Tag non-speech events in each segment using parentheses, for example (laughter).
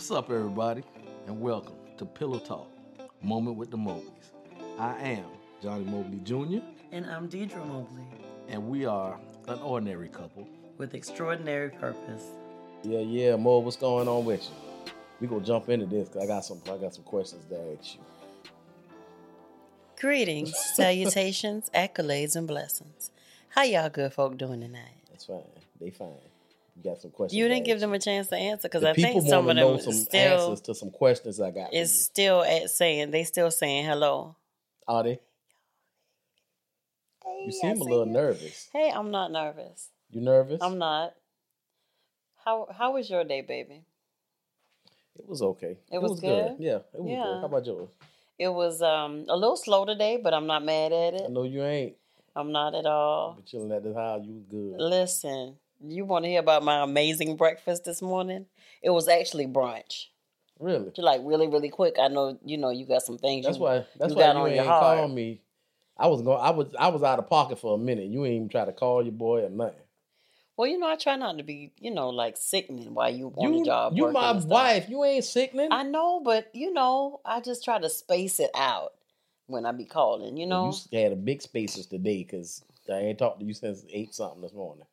What's up, everybody, and welcome to Pillow Talk, Moment with the Mobleys. I am Johnnie Mobley Jr., And I'm Deirdra Mobley and we are an ordinary couple. with extraordinary purpose. Yeah, yeah, Mo, what's going on with you? We gonna jump into this because I got some, I got some questions to ask you. Greetings, (laughs) salutations, accolades, and blessings. How y'all good folk doing tonight? That's fine. They fine. You got some questions. You didn't give them a chance to answer because I think people some of them some still answers to some questions I got. It's still at saying they still saying hello. Are they? Hey, You seem a little you. nervous. Hey, I'm not nervous. You nervous? I'm not. How how was your day, baby? It was okay. It was good? Yeah, it was Yeah. good. How about yours? It was um a little slow today, but I'm not mad at it. I know you ain't. I'm not at all. But chilling at the house, you was good. Listen, you want to hear about my amazing breakfast this morning? It was actually brunch. Really? Like really, really quick. I know you know you got some things. That's you, why. That's you why got you on ain't your heart. call me. I was going. I was. I was out of pocket for a minute. You ain't even try to call your boy or nothing. Well, you know, I try not to be, you know, like sickening while you on you, the job. you my wife. You ain't sickening. I know, but you know, I just try to space it out when I be calling. You know, You had a big spaces today because I ain't talked to you since eight something this morning.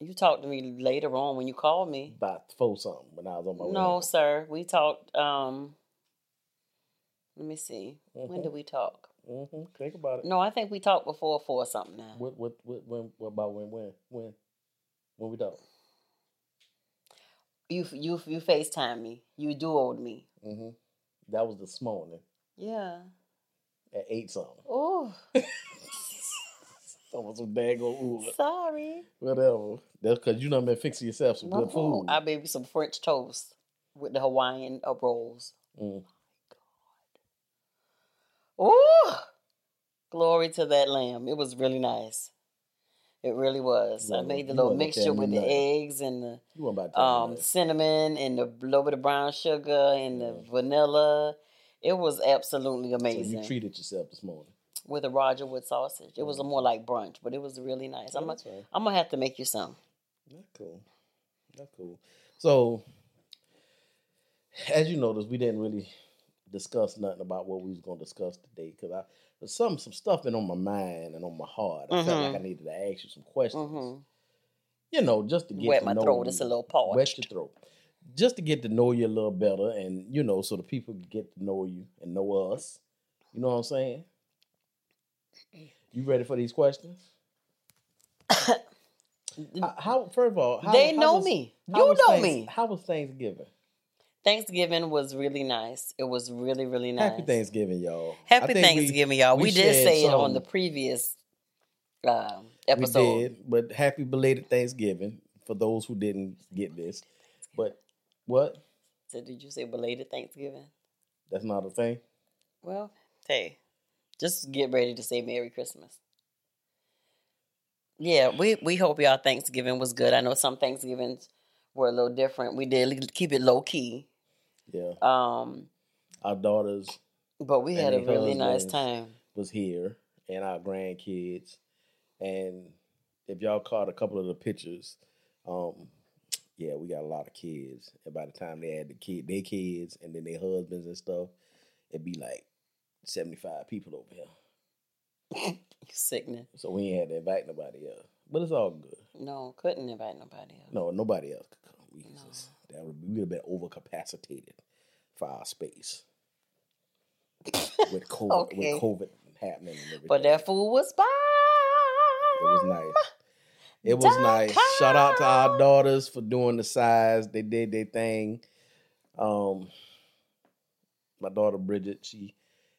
You talked to me later on when you called me. About four something when I was on my way. No, home. sir, we talked. um Let me see. When Mhm. did we talk? Mm-hmm. Think about it. No, I think we talked before four something. Now. What what what when what about when when when when we talked? You you you Facetime me. You duoed me. Mm-hmm. That was this morning Yeah. at eight something. Oh, (laughs) That was some daggone ooh. sorry. Whatever. That's because you done been fixing yourself some good Oh, food. I made me some French toast with the Hawaiian uh, rolls. Mm. Oh, glory to that lamb. It was really nice. It really was. I made the little mixture with the eggs and the You want about to tell me um, cinnamon and the little bit of brown sugar and the vanilla. It was absolutely So amazing. you treated yourself this morning. With a Roger Wood sausage. It was a more like brunch, but it was really nice. I'm gonna. I'm gonna have to make you some. That's cool. That's cool. So, as you noticed, we didn't really discuss nothing about what we was going to discuss today because I there's some some stuff been on my mind and on my heart. I felt Mhm. like I needed to ask you some questions. Mhm. You know, just to get Wet to my know throat. you. It's a little wet parched. your throat. Just to get to know you a little better, and you know, so the people get to know you and know us. You know what I'm saying? You ready for these questions? (coughs) how, how- first of all, how, They how know was- me. You know me. How was Thanksgiving? Thanksgiving was really nice. It was really, really nice. Happy Thanksgiving, y'all. Happy think we- Thanksgiving, y'all. We, we did say it on the previous uh, We episode. did, but happy belated Thanksgiving for those who didn't get this. But what? So did you say belated Thanksgiving? That's not a thing. Well, hey, just get ready to say Merry Christmas. Yeah, we we hope y'all Thanksgiving was good. I know some Thanksgivings were a little different. We did keep it low key. Yeah, Um, our daughters but we had a really nice time. was here and our grandkids. And if y'all caught a couple of the pictures, um, yeah, we got a lot of kids. And by the time they had the kid, their kids, and then their husbands and stuff, it'd be like seventy five people over here. (laughs) You sickening. So we ain't had to invite nobody else. But it's all good. No, couldn't invite nobody else. No, nobody else could come. We just that would we would have been overcapacitated for our space with COVID (laughs) Okay. with COVID happening and. But that food was bomb. It was nice. It was nice. Shout out to our daughters for doing the size. They did their thing. Um, my daughter Bridget, she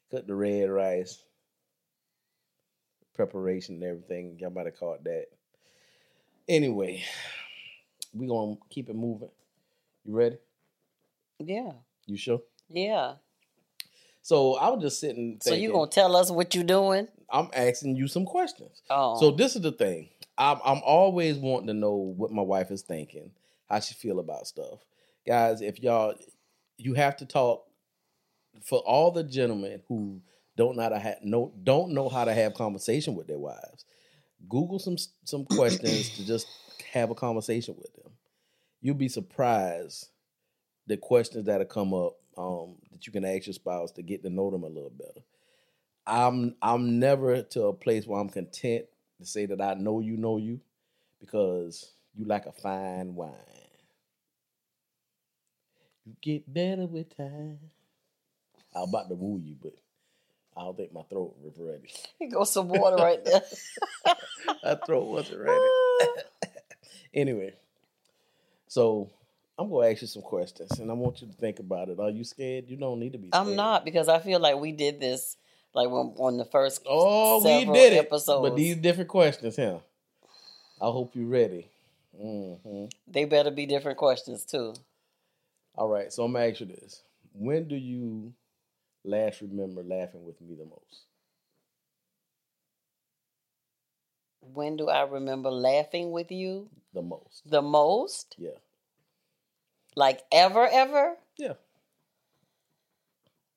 cooked the red rice, preparation and everything. Y'all might have caught that. Anyway, we gonna keep it moving. You ready? Yeah, You sure? yeah. So I was just sitting. So you gonna tell us what you're doing? I'm asking you some questions. Oh, So this is the thing. I'm I'm always wanting to know what my wife is thinking, how she feel about stuff. Guys, if y'all you have to talk for all the gentlemen who don't know how to have no don't know how to have conversation with their wives. Google some some questions to just have a conversation with them. You'll be surprised the questions that'll come up um, that you can ask your spouse to get to know them a little better. I'm I'm never to a place where I'm content to say that I know you know you because you like a fine wine. You get better with time. I was about to woo you, but I don't think my throat was ready. Here goes some water right there. (laughs) my throat wasn't ready. (laughs) anyway, so I'm gonna ask you some questions, and I want you to think about it. Are you scared? You don't need to be. Scared. I'm not because I feel like we did this like when on the first. Oh, we did it. Episodes. But these different questions, huh? I hope you're ready. hmm they better be different questions too. All right, so I'm gonna ask you this: When do you last remember laughing with me the most? When do I remember laughing with you The most. the most? Yeah. Like ever, ever? Yeah.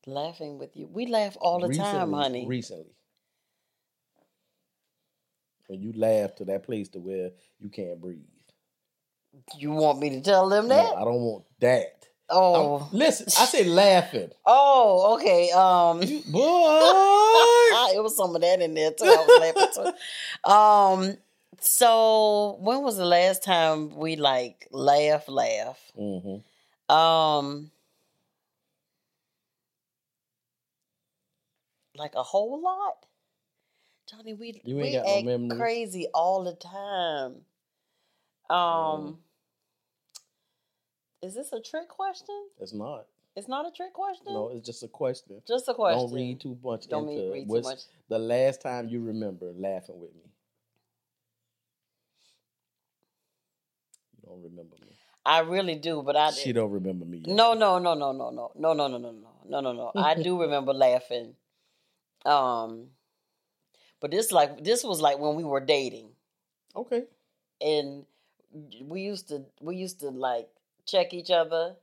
Laughing with you. We laugh all the time, honey. Recently. When you laugh to that place to where you can't breathe. you want me to tell them No, that? I don't want that. Oh. I'm- listen, I said laughing. Oh, okay. Um Boy. (laughs) it was some of that in there too. I was laughing too. Um so when was the last time we like laugh laugh? hmm Um like a whole lot? Johnnie, we You we act crazy all the time. Um Is this a trick question? It's not. It's not a trick question? No, it's just a question. Just a question. Don't read too much Don't into read, too much. the last time you remember laughing with me? You don't remember me. I really do, but I She don't remember me. yet. No, no, no, no, no, no, no, no, no, no, no, no, no, no. I do (laughs) remember laughing. Um, but this like this was like when we were dating, Okay. and we used to we used to like check each other,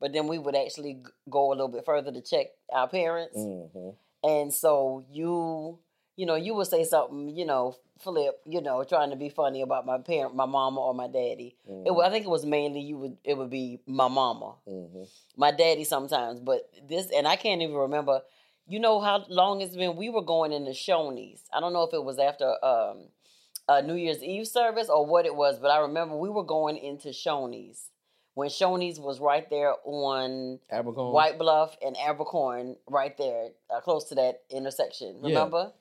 but then we would actually go a little bit further to check our parents. hmm And so you, you know, you would say something, you know, flip, you know, trying to be funny about my parent, my mama or my daddy. It, I think it was mainly you would, it would be my mama, hmm my daddy sometimes, but this, and I can't even remember. You know how long it's been? We were going into Shoney's. I don't know if it was after um, a New Year's Eve service or what it was, but I remember we were going into Shoney's when Shoney's was right there on Abercrombie. White Bluff and Abercorn, right there, uh, close to that intersection. Yeah. Remember?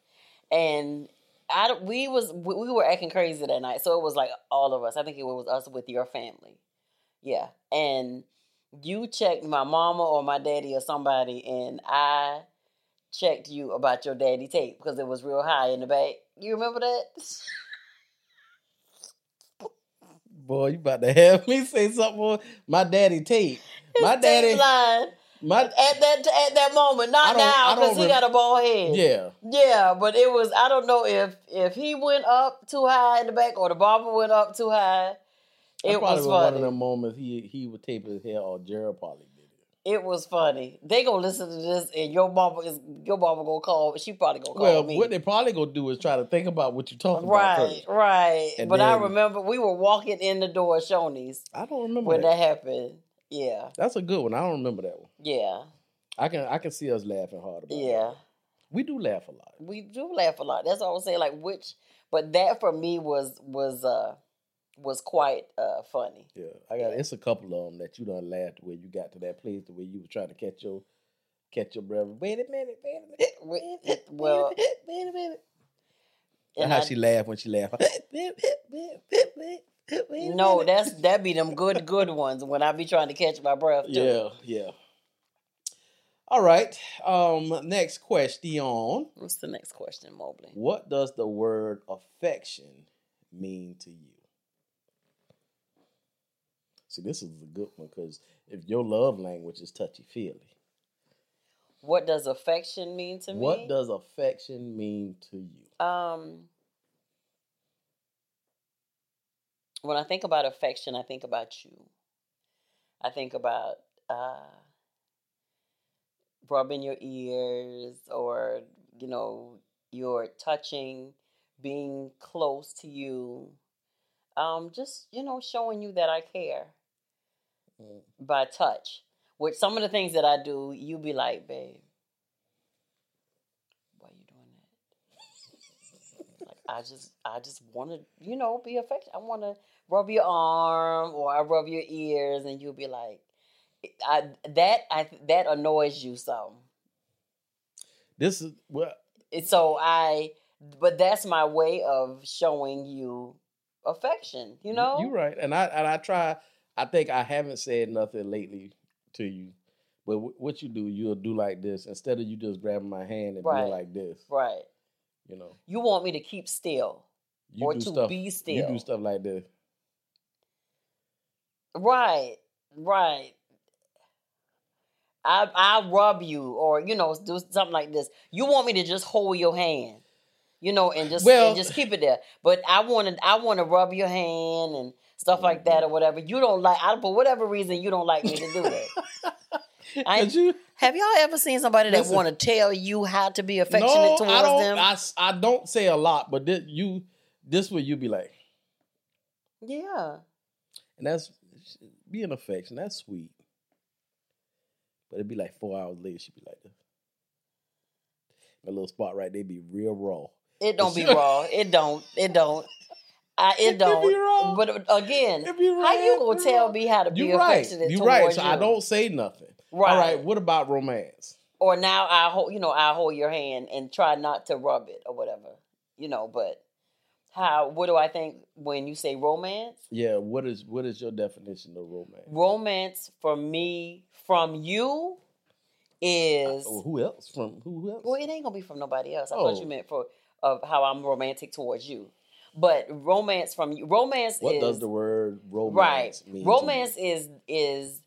And I we was we we were acting crazy that night, so it was like all of us. I think it was us with your family, yeah. And you checked my mama or my daddy or somebody, and I checked you about your daddy tape because it was real high in the back. You remember that? (laughs) Boy, you about to have me say something more. My daddy tape. My His daddy. line My at that at that moment, not now because he got a bald head. yeah. Yeah, but it was I don't know if if he went up too high in the back or the barber went up too high. It was was one of them moments he he would tape his hair or Gerald probably it. Was funny. They gonna listen to this and your mama is your mama gonna call. She probably gonna call Well, me. what they probably gonna do is try to think about what you're talking about right, first. right. And but I remember we were walking in the door at Shoney's I don't remember when that. that happened. Yeah, That's a good one. I don't remember that one. yeah, I can I can see us laughing hard about it. yeah. We do laugh a lot. We do laugh a lot. That's what I was saying. Like which, but that for me was was uh was quite uh funny. Yeah, I got it's a couple of them that you done laughed where you got to that place where you was trying to catch your catch your breath. Wait a minute, wait a minute, wait a minute, Well- wait a minute, wait a minute. And And how I- she laughed when she laughed. (laughs) No, that's that be them good good ones when I be trying to catch my breath too. yeah, yeah. All right. Um. Next question. What's the next question, Mobley? What does the word affection mean to you? See, this is a good one because if your love language is touchy feely, What does affection mean to me? what does affection mean to you? um when I think about affection, I think about you. I think about uh rubbing your ears or you know, you're touching, being close to you. Um just, you know, showing you that I care. Mm. by touch. with some of the things that I do, you be like, babe, why you doing that? (laughs) like I just I just wanna, you know, be affectionate. I wanna rub your arm or I rub your ears and you'll be like I that I that annoys you some. This is well, And so I but that's my way of showing you affection, you know? You're right, and I and I try. I think I haven't said nothing lately to you, but w- what you do, you'll do like this instead of you just grabbing my hand and Right. being like this. Right. You know, You want me to keep still. you Or to stuff. be still. You do stuff like this. Right, right. I I rub you or you know do something like this. You want me to just hold your hand, you know, and just Well- and just keep it there. But I want to I want to rub your hand and stuff like that mm-hmm. or whatever. You don't like I for whatever reason you don't like me to do that. (laughs) I- you, Have y'all ever seen somebody that want to tell you how to be affectionate no, towards I don't. them? I, I don't say a lot, but this, you, this way you be like, yeah. and that's being affection. That's sweet. But it'd be like four hours later, she'd be like this. My little spot right there be real raw. It don't be raw. It don't. It don't. I, it It be don't. But again, how you gonna tell raw. me how to be You right. affectionate You towards right. So you? I don't say nothing. Right. All right. What about romance? Or now I hold, you know, I hold your hand and try not to rub it or whatever, you know. But how? What do I think when you say romance? Yeah. What is what is your definition of romance? Romance for me from you is Oh, who else? From who else? well, it ain't gonna be from nobody else. I thought Oh. you meant for of how I'm romantic towards you. But romance from you, romance what is does the word romance right. Romance is is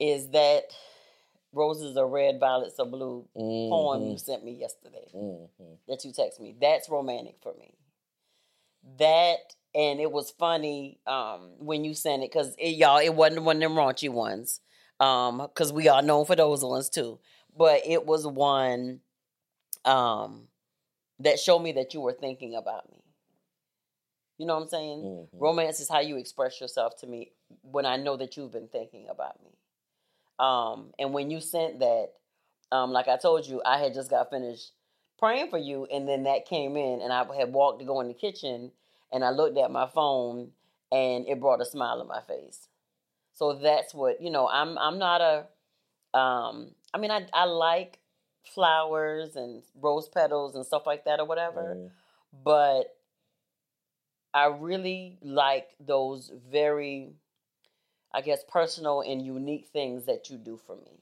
is that roses are red, violets are blue poem you Mhm, sent me yesterday mhm. that you text me. That's romantic for me. That and it was funny um when you sent it because it, y'all it wasn't one of them raunchy ones um because we are known for those ones too. But it was one um that show me that you were thinking about me. You know what I'm saying? Mhm. Romance is how you express yourself to me when I know that you've been thinking about me. Um, and when you sent that, um, like I told you, I had just got finished praying for you, and then that came in, and I had walked to go in the kitchen, and I looked at my phone, and it brought a smile on my face. So that's what you know. I'm I'm not a, um, I mean I I like flowers and rose petals and stuff like that or whatever Mhm. but I really like those very, I guess, personal and unique things that you do for me.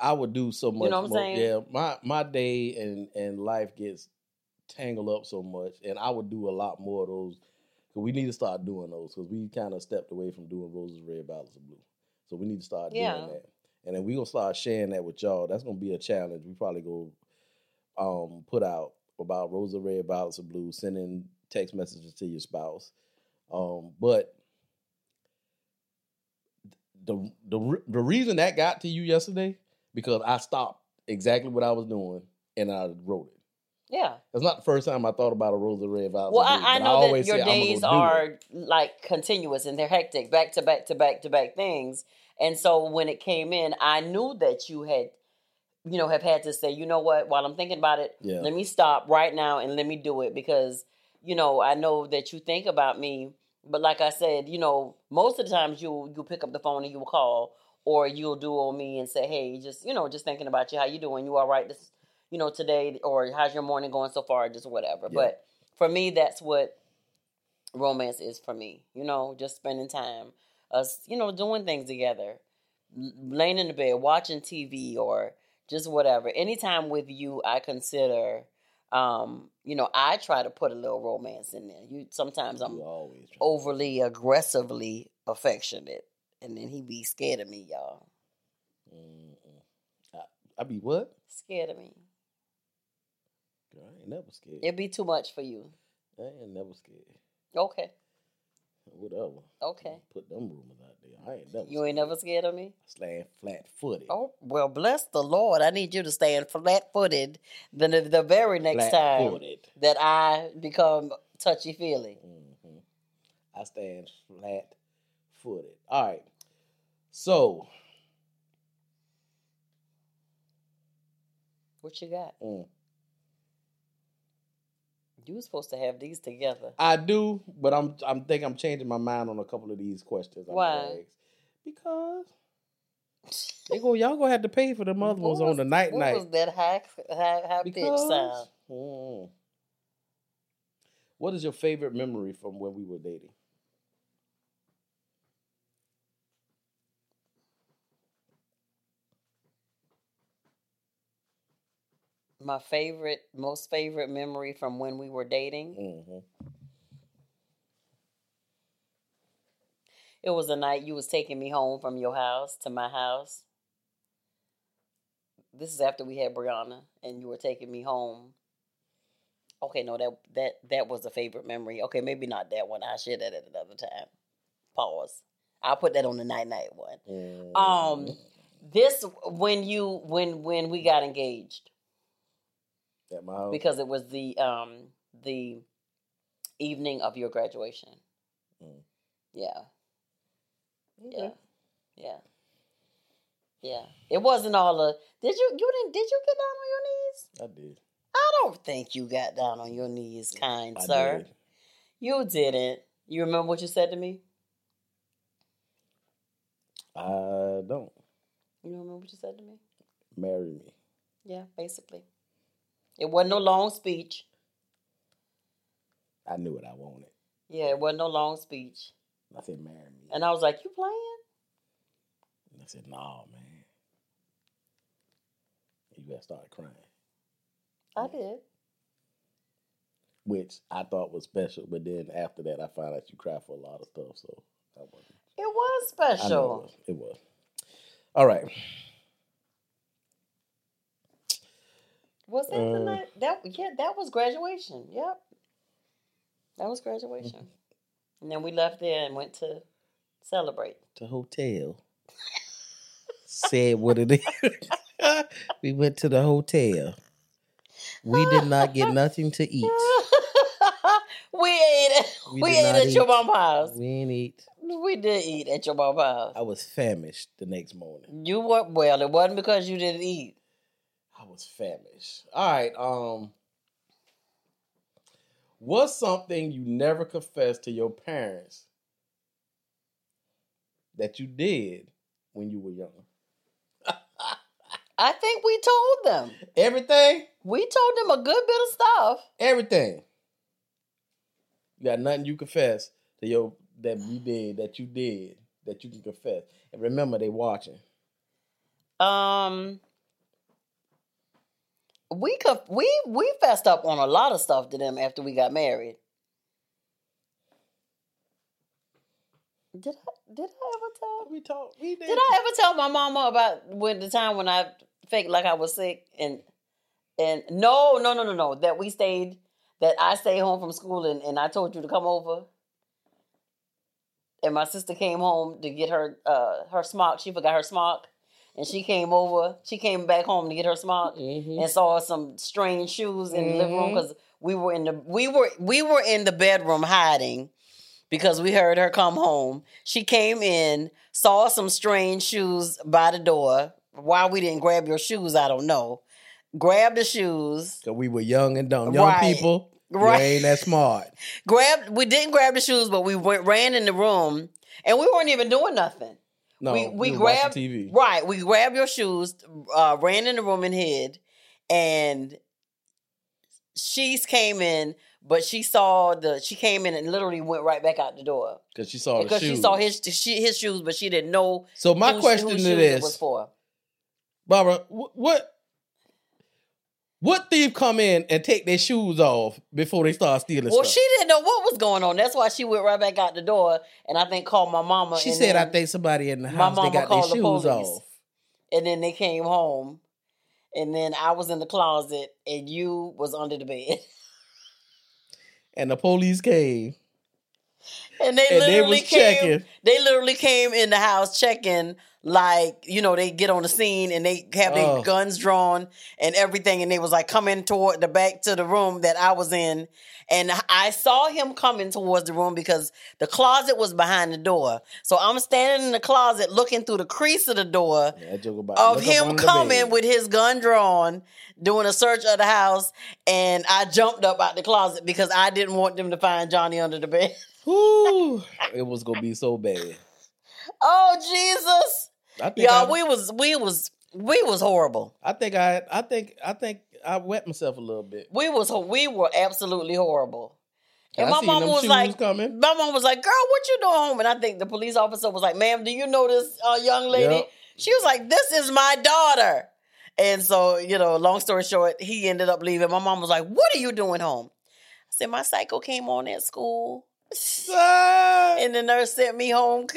I would do so much You know what I'm more. saying? Yeah, my my day and and life gets tangled up so much, and I would do a lot more of those. Cause we need to start doing those because we kind of stepped away from doing roses, red, violets, and blue. So we need to start Yeah. doing that, and then we gonna start sharing that with y'all. That's gonna be a challenge. We probably go um put out about roses, red, violets, and blue, sending text messages to your spouse. Um, but the the the reason that got to you yesterday because I stopped exactly what I was doing and I wrote it. Yeah. That's not the first time I thought about a rose of red violet. Well, blue, I, I know that always your say, "I'ma go days do it." are like continuous and they're hectic, back to back to back to back things. And so when it came in, I knew that you had, you know, have had to say, you know what, while I'm thinking about it, Yeah. let me stop right now and let me do it because, you know, I know that you think about me. But like I said, you know, most of the times you you pick up the phone and you will call or you'll do on me and say, hey, just you know, just thinking about you, how you doing? You all right this, you know, today or how's your morning going so far? Just whatever. Yeah. But for me, that's what romance is for me. You know, just spending time, us, you know, doing things together, laying in the bed, watching TV, or just whatever. Anytime with you, I consider, um, you know, I try to put a little romance in there. You sometimes I'm You always overly aggressively affectionate, and then he be scared of me, y'all. Mm-mm. I, I be what? Scared of me. Girl, I ain't never scared. It'd be too much for you. I ain't never scared. Okay, Whatever. okay. Put them rumors out there. I ain't never. You ain't never scared of me. stand flat footed. Oh well, bless the Lord. I need you to stand flat footed the, the very next time that I become touchy feely. hmm I stand flat footed. All right. So, What you got? mm, You were supposed to have these together. I do, but I'm I'm think I'm changing my mind on a couple of these questions. I'm gonna Why? Because they go, y'all gonna have to pay for the other ones on the night what night. was that high high, high pitch sound? Mm. what is your favorite memory from when we were dating? My favorite, most favorite memory from when we were dating. hmm It was a night you was taking me home from your house to my house. This is after we had Brianna, and you were taking me home. Okay, no, that that that was a favorite memory. Okay, maybe not that one. I'll share that at another time. Pause. I'll put that on the night night one. Mm. Um, this when you when when we got engaged at my house. because it was the um the evening of your graduation. Mm. Yeah. Yeah. Yeah. Yeah. It wasn't all a did you you didn't did you get down on your knees? I did. I don't think you got down on your knees, kind I sir. did. You didn't. You remember what you said to me? I don't You remember what you said to me? marry me. Yeah, basically. It wasn't no long speech. I knew what I wanted. Yeah, it wasn't no long speech. I said, marry me. And I was like, You playing? And I said, no, man. And You got started crying, I did. which I thought was special. But then after that, I found out you cry for a lot of stuff. So I wasn't. It was special. it was. It was. All right. Was that the Uh, night? That yeah, that was graduation. Yep, that was graduation. and then we left there and went to celebrate. The hotel. Said what it is. (laughs) we went to the hotel. We did not get nothing to eat. (laughs) we ate. We We, ate at your mom's house. We didn't eat. We did eat at your mom's house. I was famished the next morning. You were well. It wasn't because you didn't eat. Was famished. All right. Um, what's something you never confessed to your parents that you did when you were young? (laughs) I think we told them. Everything. We told them a good bit of stuff. Everything. You got nothing you confess to your that you did that you did that you can confess. And remember, they watching. Um, we could we we fessed up on a lot of stuff to them after we got married. Did I did I ever tell? We talk. We did. Did I ever tell my mama about when the time when I faked like I was sick and and no no no no no that we stayed that I stayed home from school and, and I told you to come over. And my sister came home to get her uh her smock. She forgot her smock. And she came over. She came back home to get her smock Mhm. and saw some strange shoes in the living room because we were in the we were we were in the bedroom hiding because we heard her come home. She came in, saw some strange shoes by the door. Why we didn't grab your shoes, I don't know. Grab the shoes, Cause we were young and dumb. Young Right. people. Right. You ain't that smart. (laughs) grabbed. We didn't grab the shoes, but we went ran in the room, and we weren't even doing nothing. No, we we grabbed TV. right. We grabbed your shoes, uh, ran in the room and hid, and she came in, but she saw the she came in and literally went right back out the door Because she saw because she saw his she, his shoes, but she didn't know. So my whose- question whose to it was for. Barbara, wh- what what thief come in and take their shoes off before they start stealing stuff? Well, stuff? she didn't know what was going on. That's why she went right back out the door, and I think called my mama. She said, "I think somebody in the house they got their the shoes police. off." and then they came home, and then I was in the closet, and you was under the bed. And the police came. And they And they literally was came. checking. They literally came in the house checking, like you know, they get on the scene and they have their Oh. guns drawn and everything, and they was like coming toward the back to the room that I was in, and I saw him coming towards the room because the closet was behind the door. So I'm standing in the closet looking through the crease of the door Yeah, that joke about of him coming with his gun drawn, doing a search of the house, and I jumped up out the closet because I didn't want them to find Johnnie under the bed. (laughs) Whew, it was gonna be so bad. Oh Jesus! I think Y'all, I, we was we was we was horrible. I think I I think I think I wet myself a little bit. We was we were absolutely horrible. And I my them was like, coming. my mom was like, "Girl, what you doing home?" And I think the police officer was like, "Ma'am, do you know this uh, young lady?" Yep. She was like, "This is my daughter." And so, you know, long story short, he ended up leaving. My mom was like, "What are you doing home?" I said, "My cycle came on at school." And the nurse sent me home. (laughs)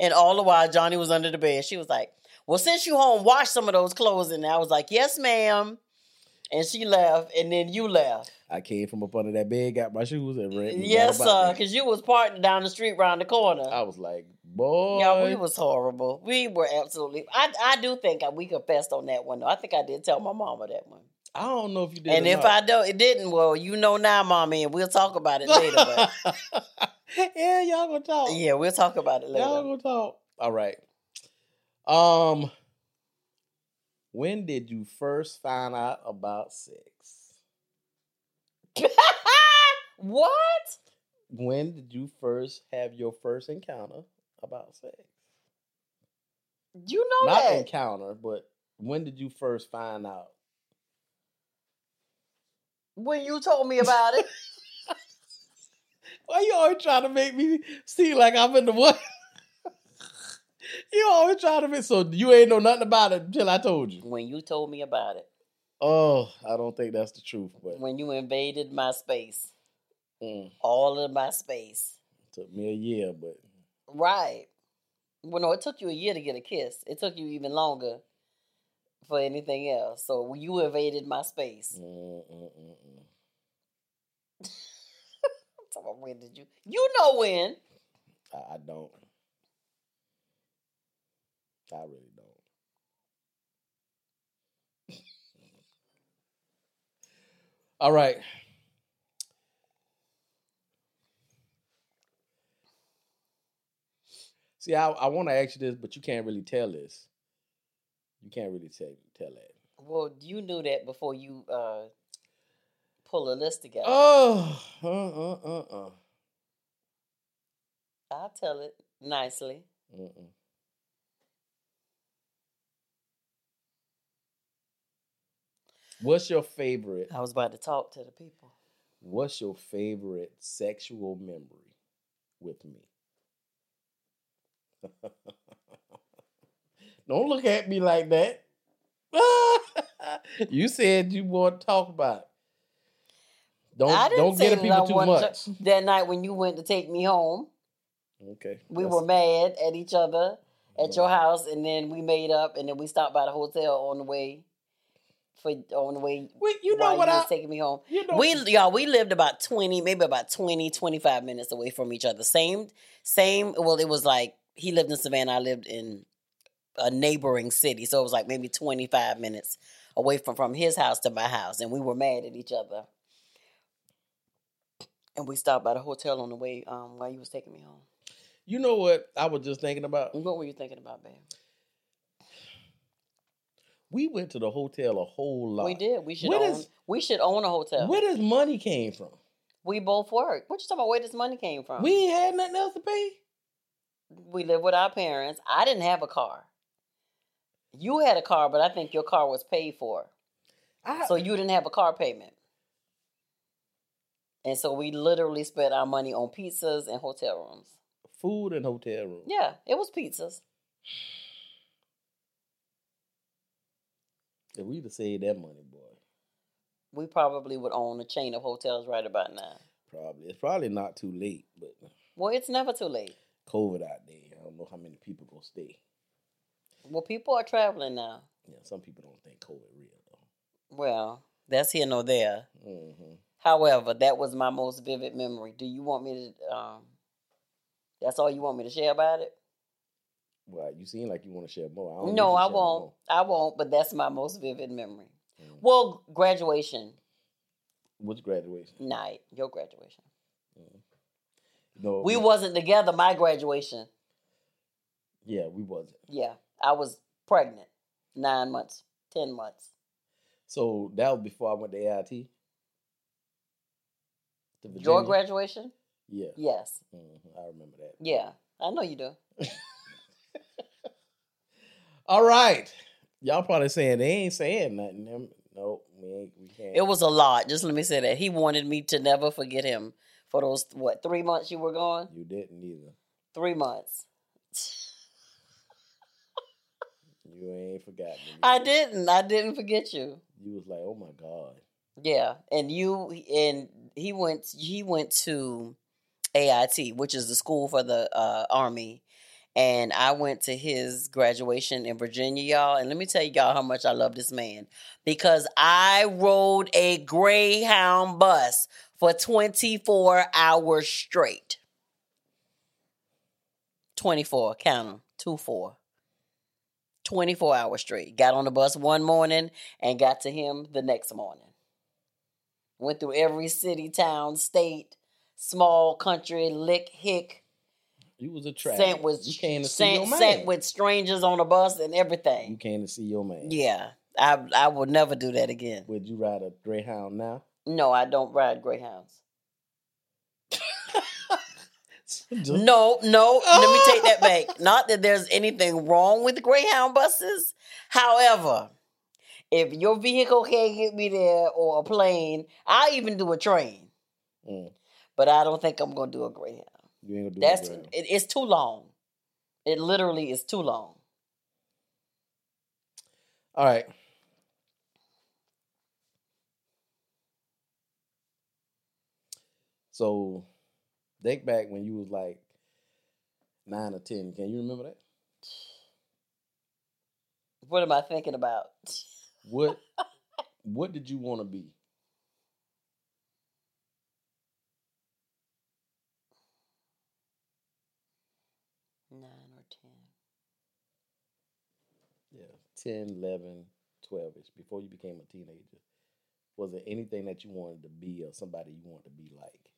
and all the while, Johnnie was under the bed. She was like, Well, since you home, wash some of those clothes. And I was like, Yes, ma'am. And she left, and then you left. I came from up under that bed, got my shoes and ran. yes, sir, because you was parked down the street around the corner. I was like, boy. Yeah, we was horrible. We were absolutely. I I do think I, we confessed on that one though. I think I did tell my mama that one. I don't know if you did. and if not. I don't, it didn't. Well, you know now, mommy, and we'll talk about it later. But (laughs) yeah, y'all gonna talk. yeah, we'll talk about it later. Y'all gonna talk. All right. Um, when did you first find out about sex? (laughs) what? When did you first have your first encounter about sex? You know Not that. encounter, but when did you first find out? When you told me about it. (laughs) Why you always trying to make me seem like I'm in the what? (laughs) you always trying to make so you ain't know nothing about it until I told you. when you told me about it. Oh, I don't think that's the truth, but When you invaded my space. mm, All of my space. took me a year, but Right. Well, no, it took you a year to get a kiss. It took you even longer for anything else. So when you invaded my space. mm, mm, mm, (laughs) about when did you? You know when. I, I don't. I really don't. (laughs) All right. See, I, I want to ask you this, but you can't really tell this. You can't really tell tell that. Well, you knew that before you uh pull a list together. Oh, uh, uh, uh, uh. I'll tell it nicely. Mm-mm. What's your favorite? I was about to talk to the people. What's your favorite sexual memory with me? (laughs) Don't look at me like that. (laughs) you said you want to talk about it. Don't I didn't don't say get at people too much. to- that night when you went to take me home. Okay. We that's- were mad at each other at your house, and then we made up, and then we stopped by the hotel on the way for on the way. Wait, you know what you I? was taking me home. You know We y'all we lived about 20, maybe about 20, 25 minutes away from each other. Same same well, it was like he lived in Savannah, I lived in a neighboring city. So it was like maybe 25 minutes away from from his house to my house and we were mad at each other. And we stopped by the hotel on the way um while you was taking me home. You know what I was just thinking about? What were you thinking about, babe? We went to the hotel a whole lot. We did. We should own does- we should own a hotel. Where does money came from? we both work. What you talking about where this money came from? We ain't had nothing else to pay. we lived with our parents. I didn't have a car. You had a car, but I think your car was paid for. I, So you didn't have a car payment. And so we literally spent our money on pizzas and hotel rooms. food and hotel rooms. Yeah, it was pizzas. If we'd have saved that money, boy, We probably would own a chain of hotels right about now. probably it's probably not too late, but Well, it's never too late. COVID out there. I don't know how many people gonna stay. Well, people are traveling now. Yeah, some people don't think COVID real though. Well, that's here nor there. hmm However, that was my most vivid memory. Do you want me to? Um, that's all you want me to share about it? Well, you seem like you want to share more. I don't No, I won't. I won't. But that's my most vivid memory. Mm. Well, graduation What's graduation? night. Your graduation. No, We no- wasn't together. My graduation. Yeah, we wasn't. Yeah, I was pregnant. Nine months. Ten months. So that was before I went to AIT. To Your graduation? Yeah, Yes. Mhm, I remember that. Yeah. I know you do. (laughs) All right, y'all probably saying they ain't saying nothing. No, we ain't. We can't. It was a lot. Just let me say that. He wanted me to never forget him for those what, three months you were gone? You didn't either. Three months. You ain't forgotten. me I didn't. I didn't forget you. You was like, oh my god. Yeah, and you and he went. He went to AIT, which is the school for the uh, army, and I went to his graduation in Virginia, y'all. And let me tell y'all how much I love this man because I rode a Greyhound bus for twenty four hours straight. Twenty four, count them, two four. 24 hours straight. Got on the bus one morning and got to him the next morning. Went through every city, town, state, small country, lick, hick, You was a trap. sent with you came to see your man. sent with strangers on the bus and everything. you came to see your man. Yeah, I I will never do that again. Would you ride a Greyhound now? No, I don't ride greyhounds. (laughs) No, no, let me take that back. (laughs) Not that there's anything wrong with greyhound buses. However, if your vehicle can't get me there or a plane, I'll even do a train. Mm, But I don't think I'm gonna do a greyhound. you ain't gonna do That's it, it's too long. It literally is too long. All right. So, think back when you was like nine or ten. Can you remember that? What am I thinking about? What (laughs) What did you want to be? Nine or ten. Yeah, 10, 11, 12 ish, before you became a teenager. Was there anything that you wanted to be or somebody you wanted to be like?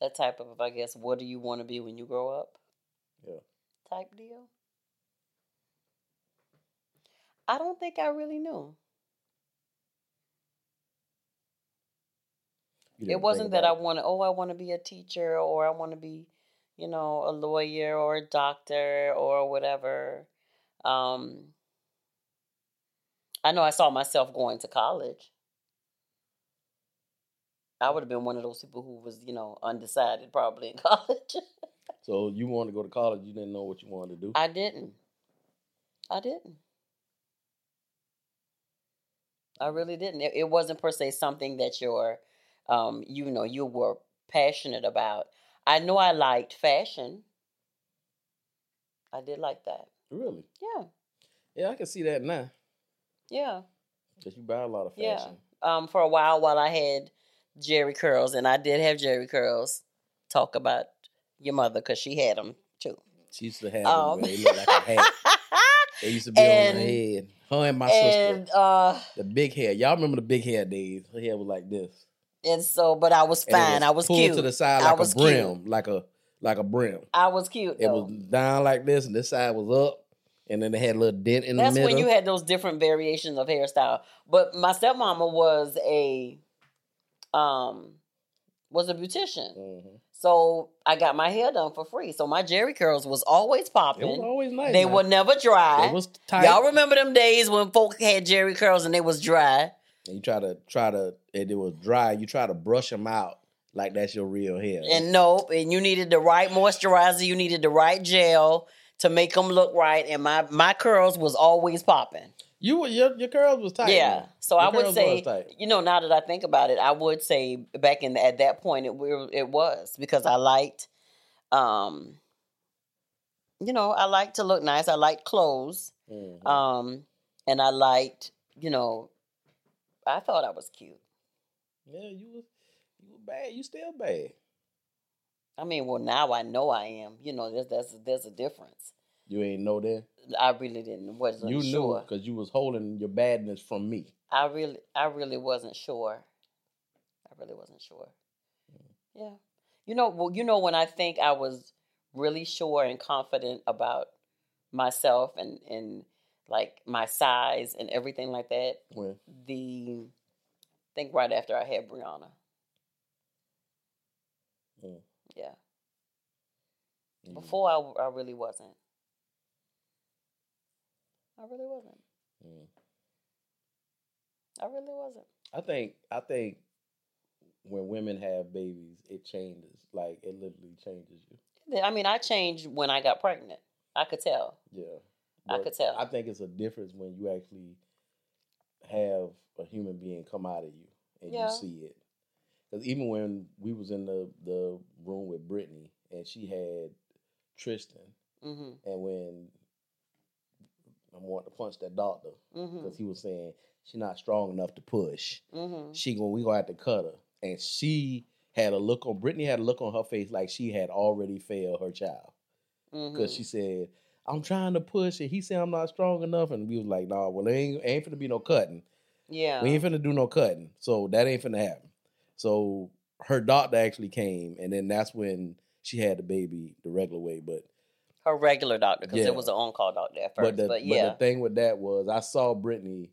That type of, I guess, what do you want to be when you grow up? Yeah. Type deal. I don't think I really knew. It wasn't that I want to, oh, I want to be a teacher or I want to be, you know, a lawyer or a doctor or whatever. Um, I know I saw myself going to college. I would have been one of those people who was, you know, undecided probably in (laughs) college. So you wanted to go to college, you didn't know what you wanted to do. I didn't. I didn't. I really didn't. It, it wasn't per se something that you're, um, you know, you were passionate about. I know I liked fashion. I did like that. really? Yeah, Yeah, I can see that now. yeah, Cause you buy a lot of fashion. yeah. fashion. Um, for a while, while I had Jheri curls, and I did have Jheri curls. Talk about your mother because she had them too. She used to have Um, them. They look like a hat. (laughs) They used to be on And- her head. Her and my sister. uh, The big hair. Y'all remember the big hair days? Her hair was like this. and so, but I was And fine. I was pulled cute. to the side I like was a brim, like a like a brim. I was cute. It was down like this, and this side was up, and then they had a little dent in That's the middle. That's when you had those different variations of hairstyle. But my stepmama was a um was a beautician. Mhm. So I got my hair done for free. So my Jheri curls was always It was popping. always nice. They were never dry. It was tight. Y'all remember them days when folk had Jheri curls and they was dry? And you try to try to, and it was dry. You try to brush them out like that's your real hair. And nope, and you needed the right moisturizer, you needed the right gel to make them look right. And my my curls was always popping. You were your your curls was tight. Yeah. So Your I would say, you know, now that I think about it, I would say back in the, at that point it it was because I liked, um, you know, I liked to look nice. I liked clothes, Mhm. um, and I liked you know, I thought I was cute. Yeah, you was you was bad. You still bad. I mean, well, now I know I am. You know, there's there's there's a difference. You ain't know that. I really didn't wasn't You knew because you was holding your badness from me. I really I really wasn't sure. I really wasn't sure. Yeah. You know, well, you know when I think I was really sure and confident about myself and and like my size and everything like that, When the I think right after I had Brianna. Mm. Yeah. Mm. Before I, I really wasn't. I really wasn't. Mm. I really wasn't. I think I think when women have babies, it changes. Like it literally changes you. I mean, I changed when I got pregnant. I could tell. Yeah. I could tell. I think it's a difference when you actually have a human being come out of you and Yeah. you see it. Because even when we was in the, the room with Brittany and she had Tristan, hmm and when I wanted to punch that doctor because he was saying she's not strong enough to push. hmm She going we gonna have to cut her, and she had a look on Brittany had a look on her face like she had already failed her child because she said, "I'm trying to push it." He said, "I'm not strong enough," and we was like, "Nah, well, it ain't ain't finna be no cutting. yeah. We ain't finna do no cutting, so that ain't finna happen." So her doctor actually came, and then that's when she had the baby the regular way. But Her regular doctor, because Yeah. it was an on-call doctor at first. but But, the yeah, but the thing with that was I saw Brittany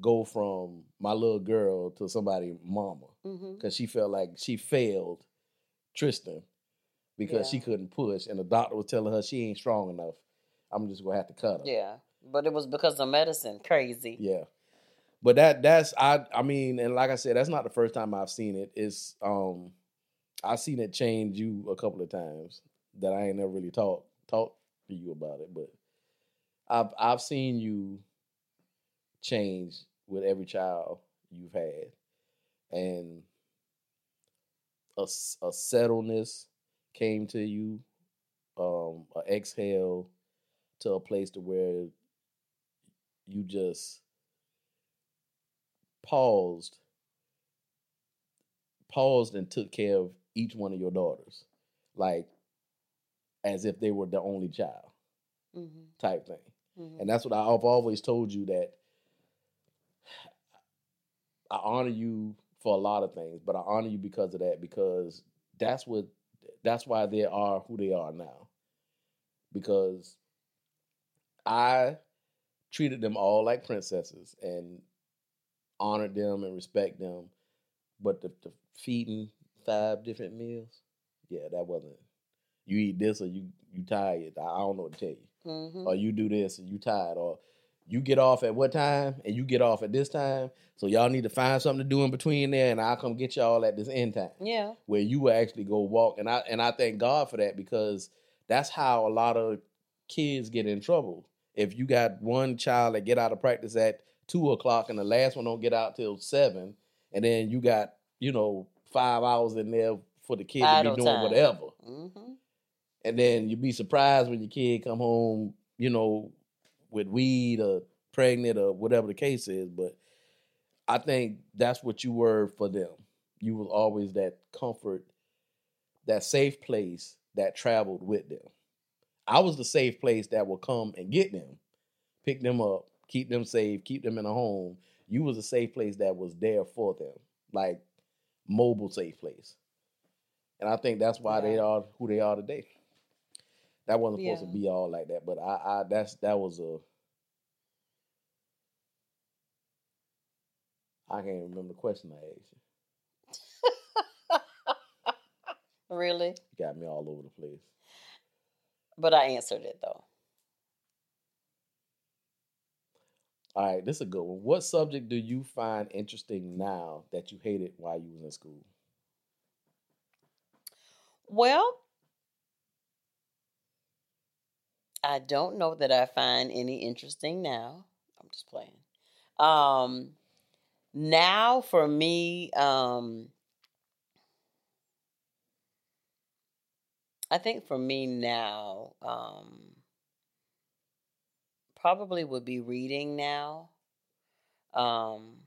go from my little girl to somebody mama because she felt like she failed Tristan because she couldn't push, and the doctor was telling her she ain't strong enough. I'm just gonna have to cut her. yeah. But it was because of medicine. Crazy. Yeah. But that that's I I mean, and like I said, that's not the first time I've seen it. It's um I've seen it change you a couple of times that I ain't never really talked talked to you about it, but I've I've seen you change with every child you've had. And a, a settledness came to you, um, a exhale to a place to where you just paused paused and took care of each one of your daughters like as if they were the only child hmm type thing. Hmm and that's what i've always told you that i honor you for a lot of things but i honor you because of that because that's what that's why they are who they are now. Because i treated them all like princesses and honored them and respect them but the, the feeding five different meals yeah that wasn't you eat this or you you tired i I don't know what to tell you hmm or you do this and you tired, or you get off at what time and you get off at this time. So y'all need to find something to do in between there, and I'll come get y'all at this end time Yeah. where you will actually go walk. And I and I thank God for that because that's how a lot of kids get in trouble. If you got one child that get out of practice at two o'clock and the last one don't get out till seven, and then you got you know five hours in there for the kid Idle to be doing time. whatever hmm and then you'd be surprised when your kid come home, you know, with weed or pregnant or whatever the case is. But I think that's what you were for them. You was always that comfort, that safe place that traveled with them. I was the safe place that would come and get them, pick them up, keep them safe, keep them in a home. You was a safe place that was there for them, like mobile safe place. And I think that's why they are who they are today. That wasn't supposed Yeah. to be all like that, but I, I that's that was a I can't remember the question I asked you. (laughs) Really? You got me all over the place. But I answered it though. All right, this is a good one. What subject do you find interesting now that you hated while you was in school? Well, I don't know that I find any interesting now. I'm just playing. Um now for me, um I think for me now, um probably would be reading now. Um,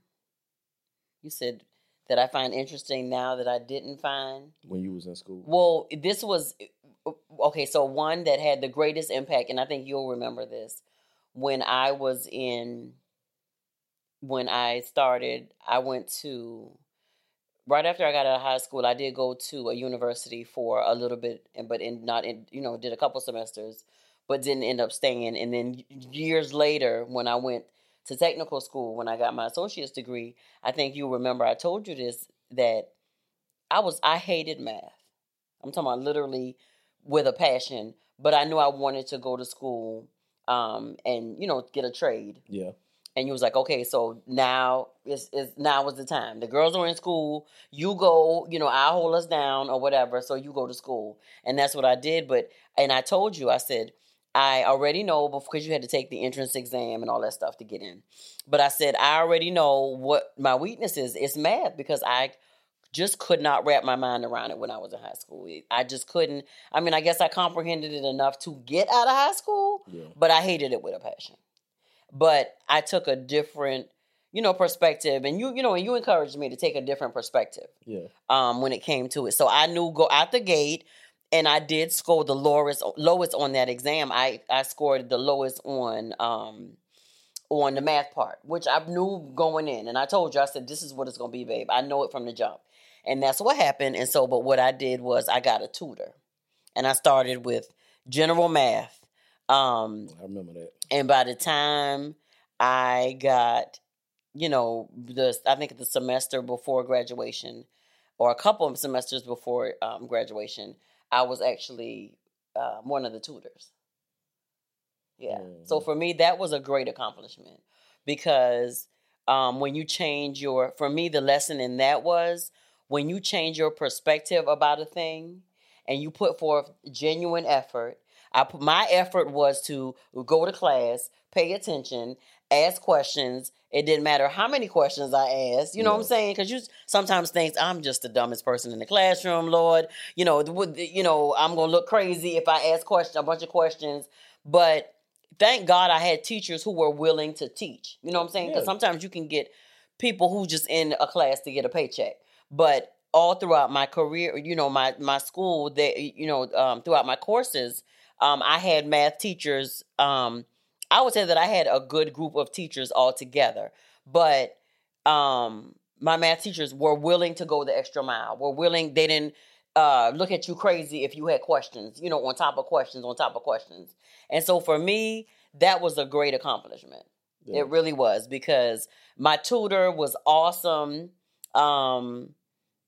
you said that I find interesting now that I didn't find. when you was in school? Well, this was okay. So one that had the greatest impact, and I think you'll remember this when I was in when I started. I went to right after I got out of high school. I did go to a university for a little bit, and but in not in you know did a couple semesters, but didn't end up staying. And then years later, when I went to technical school, when I got my associate's degree, I think you remember I told you this that I was I hated math. I'm talking about literally with a passion, but I knew I wanted to go to school um, and you know get a trade. Yeah. And you was like, okay, so now is is now is the time. The girls are in school. You go, you know, I hold us down or whatever. So you go to school, and that's what I did. But and I told you, I said, I already know because you had to take the entrance exam and all that stuff to get in. But I said I already know what my weakness is. It's math because I just could not wrap my mind around it when I was in high school. I just couldn't. I mean, I guess I comprehended it enough to get out of high school, Yeah. but I hated it with a passion. But I took a different, you know, perspective, and you, you know, and you encouraged me to take a different perspective Yeah. um, when it came to it. So I knew go out the gate, and I did score the lowest lowest on that exam. I I scored the lowest on um on the math part, which I knew going in, and I told you I said this is what it's gonna be, babe. I know it from the jump, and that's what happened. And so, but what I did was I got a tutor, and I started with general math. Um, I remember that. and by the time I got, you know, the I think the semester before graduation, or a couple of semesters before um, graduation, I was actually uh, one of the tutors. Yeah. So Mhm. for me, that was a great accomplishment because um, when you change your, for me, the lesson in that was when you change your perspective about a thing and you put forth genuine effort. I put my effort was to go to class, pay attention, ask questions. It didn't matter how many questions I asked. You know what I'm saying? Because you sometimes think I'm just the dumbest person in the classroom, Lord. You know, you know, I'm gonna look crazy if I ask question a bunch of questions. But thank God I had teachers who were willing to teach. You know what I'm saying? Because Yeah. sometimes you can get people who just in a class to get a paycheck. But all throughout my career, you know, my my school, that you know, um, throughout my courses, um, I had math teachers. Um, I would say that I had a good group of teachers all together, but um, my math teachers were willing to go the extra mile. Were willing. They didn't uh, look at you crazy if you had questions. You know, on top of questions, on top of questions. And so for me, that was a great accomplishment. Yeah. It really was because my tutor was awesome. Um,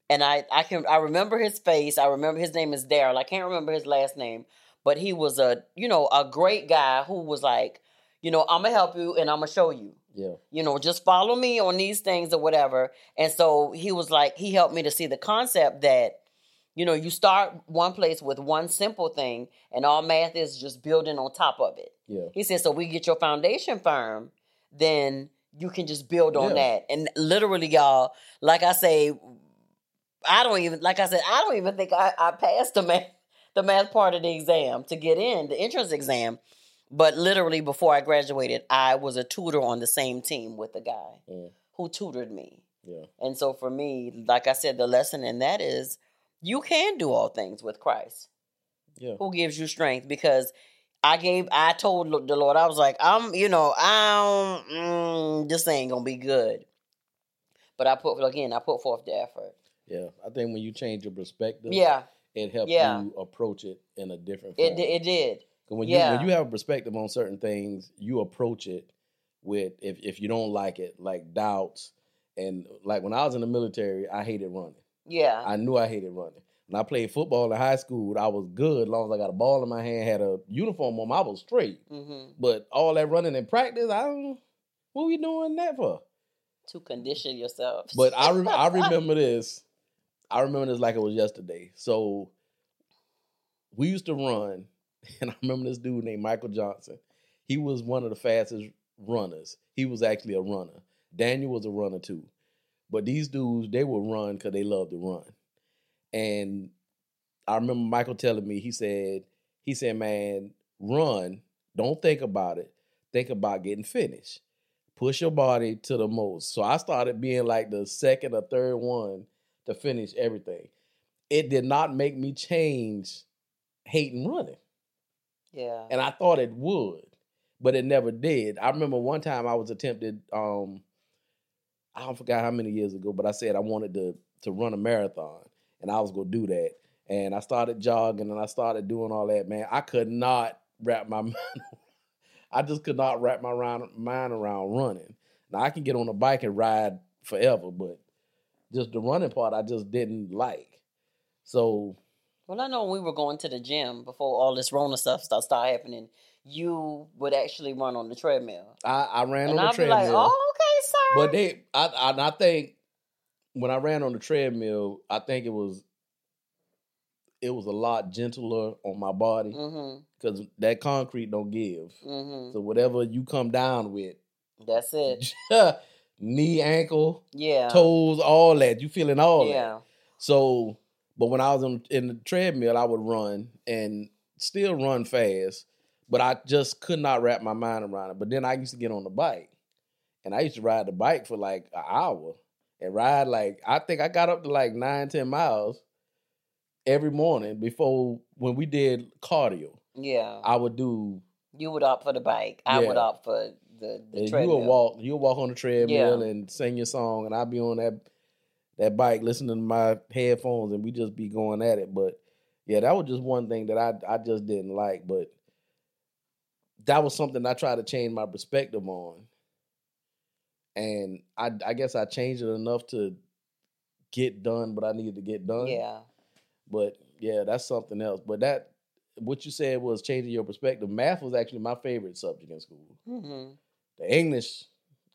and I, I can I remember his face. I remember his name is Daryl. I can't remember his last name, but he was a you know a great guy who was like, you know, I'm gonna help you and I'm gonna show you. Yeah. You know, just follow me on these things or whatever. And so he was like, he helped me to see the concept that, you know, you start one place with one simple thing, and all math is just building on top of it. Yeah. He said, so we get your foundation firm, then you can just build on Yeah. that. And literally, y'all, like I say, I don't even like I said, I don't even think I, I passed the math the math part of the exam to get in, the entrance exam. But literally before I graduated, I was a tutor on the same team with the guy Mm. who tutored me. Yeah. And so for me, like I said, the lesson in that is you can do all things with Christ Yeah. who gives you strength because I gave I told the Lord I was like I'm you know I don't mm, this ain't gonna be good, but I put again I put forth the effort. Yeah. I think when you change your perspective, Yeah, it helps Yeah. you approach it in a different form. it it did. when you when you have a perspective on certain things, you approach it with if if you don't like it, like doubts and like when I was in the military, I hated running. Yeah, I knew I hated running. When I played football in high school, I was good as long as I got a ball in my hand, had a uniform on, I was straight. hmm But all that running in practice, I don't. What we doing that for? to condition yourself. But I rem- I (laughs) remember this. I remember this like it was yesterday. So we used to run, (laughs) and I remember this dude named Michael Johnson. He was one of the fastest runners. He was actually a runner. Daniel was a runner too. But these dudes, they would run because they love to run. And I remember Michael telling me, he said, he said, man, run. Don't think about it. Think about getting finished. push your body to the most. So I started being like the second or third one to finish everything. It did not make me change hating running. Yeah. And I thought it would, but it never did. I remember one time I was attempted, um, I don't forget how many years ago, but I said I wanted to to run a marathon and I was gonna do that. And I started jogging and I started doing all that, man. I could not wrap my (laughs) mind I just could not wrap my mind around running. Now I can get on a bike and ride forever, but just the running part I just didn't like. So Well, I know when we were going to the gym before all this Rona stuff start start happening, you would actually run on the treadmill, I, I ran and on the I'd be treadmill. like, "Oh, okay, sir." But they, I, I, I think when I ran on the treadmill, I think it was, it was a lot gentler on my body mm-hmm, because that concrete don't give. mm-hmm. So whatever you come down with, That's it. (laughs) knee, ankle, Yeah. toes, all that, you feeling all that. yeah. So, but when I was in, in the treadmill, I would run and still run fast, but I just could not wrap my mind around it. But then I used to get on the bike, and I used to ride the bike for like an hour and ride like I think I got up to like nine, ten miles every morning before when we did cardio. Yeah. I would do. You would opt for the bike. I would opt for the, the and treadmill. would walk. You would walk on the treadmill Yeah. and sing your song, and I'd be on that that bike listening to my headphones, and we just be going at it. But yeah, that was just one thing that I I just didn't like. But that was something I tried to change my perspective on, and I I guess I changed it enough to get done what I needed to get done. Yeah. But yeah, that's something else. But that what you said was changing your perspective. Math was actually my favorite subject in school. hmm The English,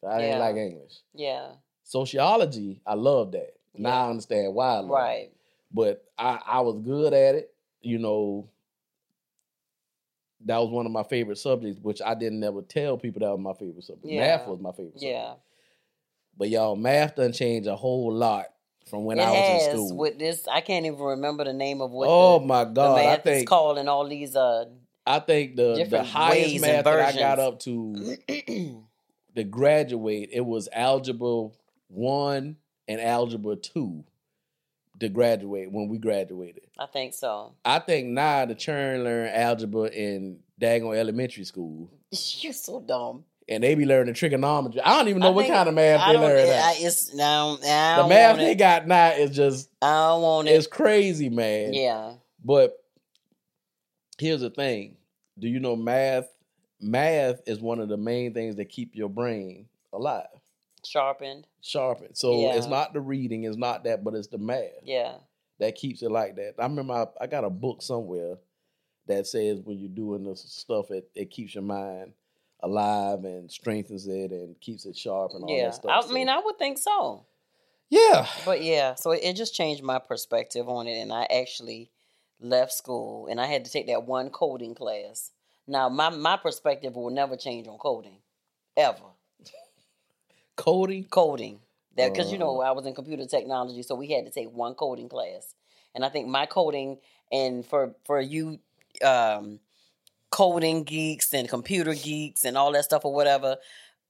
I didn't like English. Yeah. Sociology, I love that. Now Yeah. I understand why I love it. Right. But I, I was good at it. You know, that was one of my favorite subjects, which I didn't ever tell people that was my favorite subject. Yeah. Math was my favorite subject. Yeah. But y'all, math done changed a whole lot from when it I was in school. with this. I can't even remember the name of what oh the, my God. I think called and all these uh I think the the highest math that I got up to to graduate, it was algebra one and algebra two to graduate when we graduated. I think so. I think now the churn learn algebra in daggone elementary school. (laughs) You're so dumb. And they be learning trigonometry. I don't even know I what kind of math I they don't. learn. I, it's no. I The math they got now is just I don't want it. it's crazy, man. Yeah. But here's the thing. Do you know math? Math is one of the main things that keep your brain alive. Sharpened. sharpened. So Yeah. it's not the reading, it's not that, but it's the math Yeah. that keeps it like that. I remember I, I got a book somewhere that says when you're doing this stuff, it, it keeps your mind alive and strengthens it and keeps it sharp and all Yeah. that stuff. I mean, I would think so. yeah, But yeah, so it, it just changed my perspective on it, and I actually left school, and I had to take that one coding class. Now, my my perspective will never change on coding, ever. (laughs) coding. Coding, that because you know Uh. I was in computer technology, so we had to take one coding class, and I think my coding and for for you, um, coding geeks and computer geeks and all that stuff or whatever,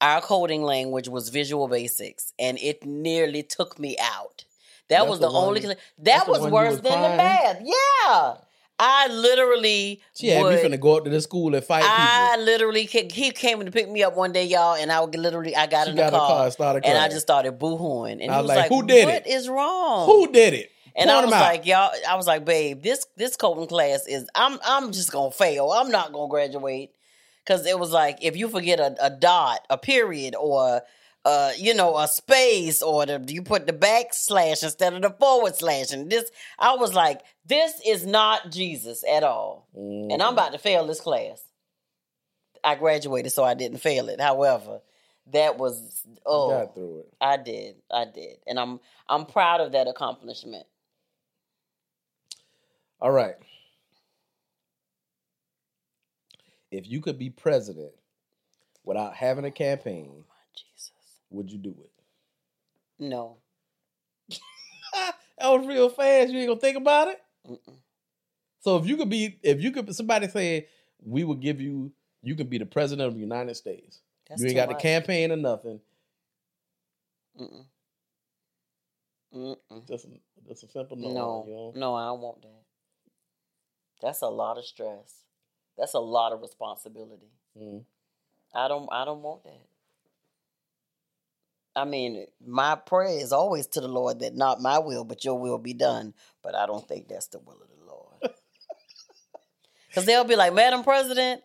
our coding language was Visual Basics, and it nearly took me out. That That's was the the, only. one- cla- That was worse than crying? the math. Yeah, I literally. She had would, me finna go up to the school and fight I people. literally he came to pick me up one day, y'all, and I would literally I got She in the the car, car and and I just started boohooing, and I he was like, like, "Who did "What What is wrong?" Who did it? And Point I was like, y'all, I was like, babe, this this coding class is I'm I'm just gonna fail. I'm not gonna graduate. Cause it was like if you forget a, a dot, a period, or uh, you know, a space, or the, do you put the backslash instead of the forward slash, and this, I was like, this is not Jesus at all, and I'm about to fail this class. I graduated, so I didn't fail it. However, that was oh, got through it. I did, I did, and I'm I'm proud of that accomplishment. All right. If you could be president without having a oh campaign, Jesus. would you do it? No. (laughs) that was real fast. You ain't gonna think about it. Mm-mm. So if you could be, if you could, somebody say we would give you, you could be the president of the United States. That's you ain't got the campaign or nothing. Mm-mm. Mm-mm. Just, just a simple no. No, You know? no, I don't want that. That's a lot of stress. That's a lot of responsibility. Mm. I don't I don't want that. I mean, my prayer is always to the Lord that not my will, but your will be done. But I don't think that's the will of the Lord. (laughs) Because they'll be like, Madam President,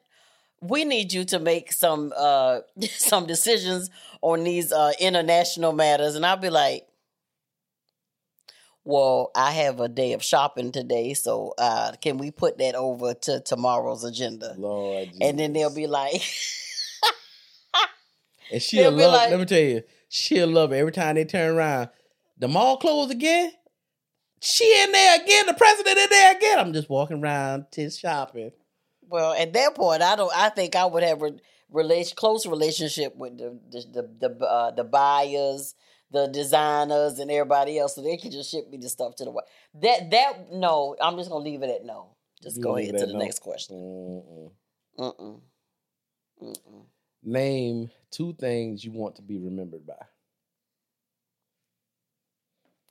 we need you to make some uh (laughs) some decisions on these uh international matters. And I'll be like, Well, I have a day of shopping today, so uh can we put that over to tomorrow's agenda? Lord, And then they'll be like (laughs) and she'll love. like- let me tell you, she'll love it every time they turn around. The mall closed again. She in there again. The president in there again. I'm just walking around, just shopping. Well, at that point, I don't. I think I would have a relation, close relationship with the the the the, uh, the buyers, the designers, and everybody else, so they can just ship me the stuff to the. wa- That that no, I'm just gonna leave it at no. Just You go ahead to the no? next question. Mm-mm. Mm-mm. Mm-mm. Name two things you want to be remembered by.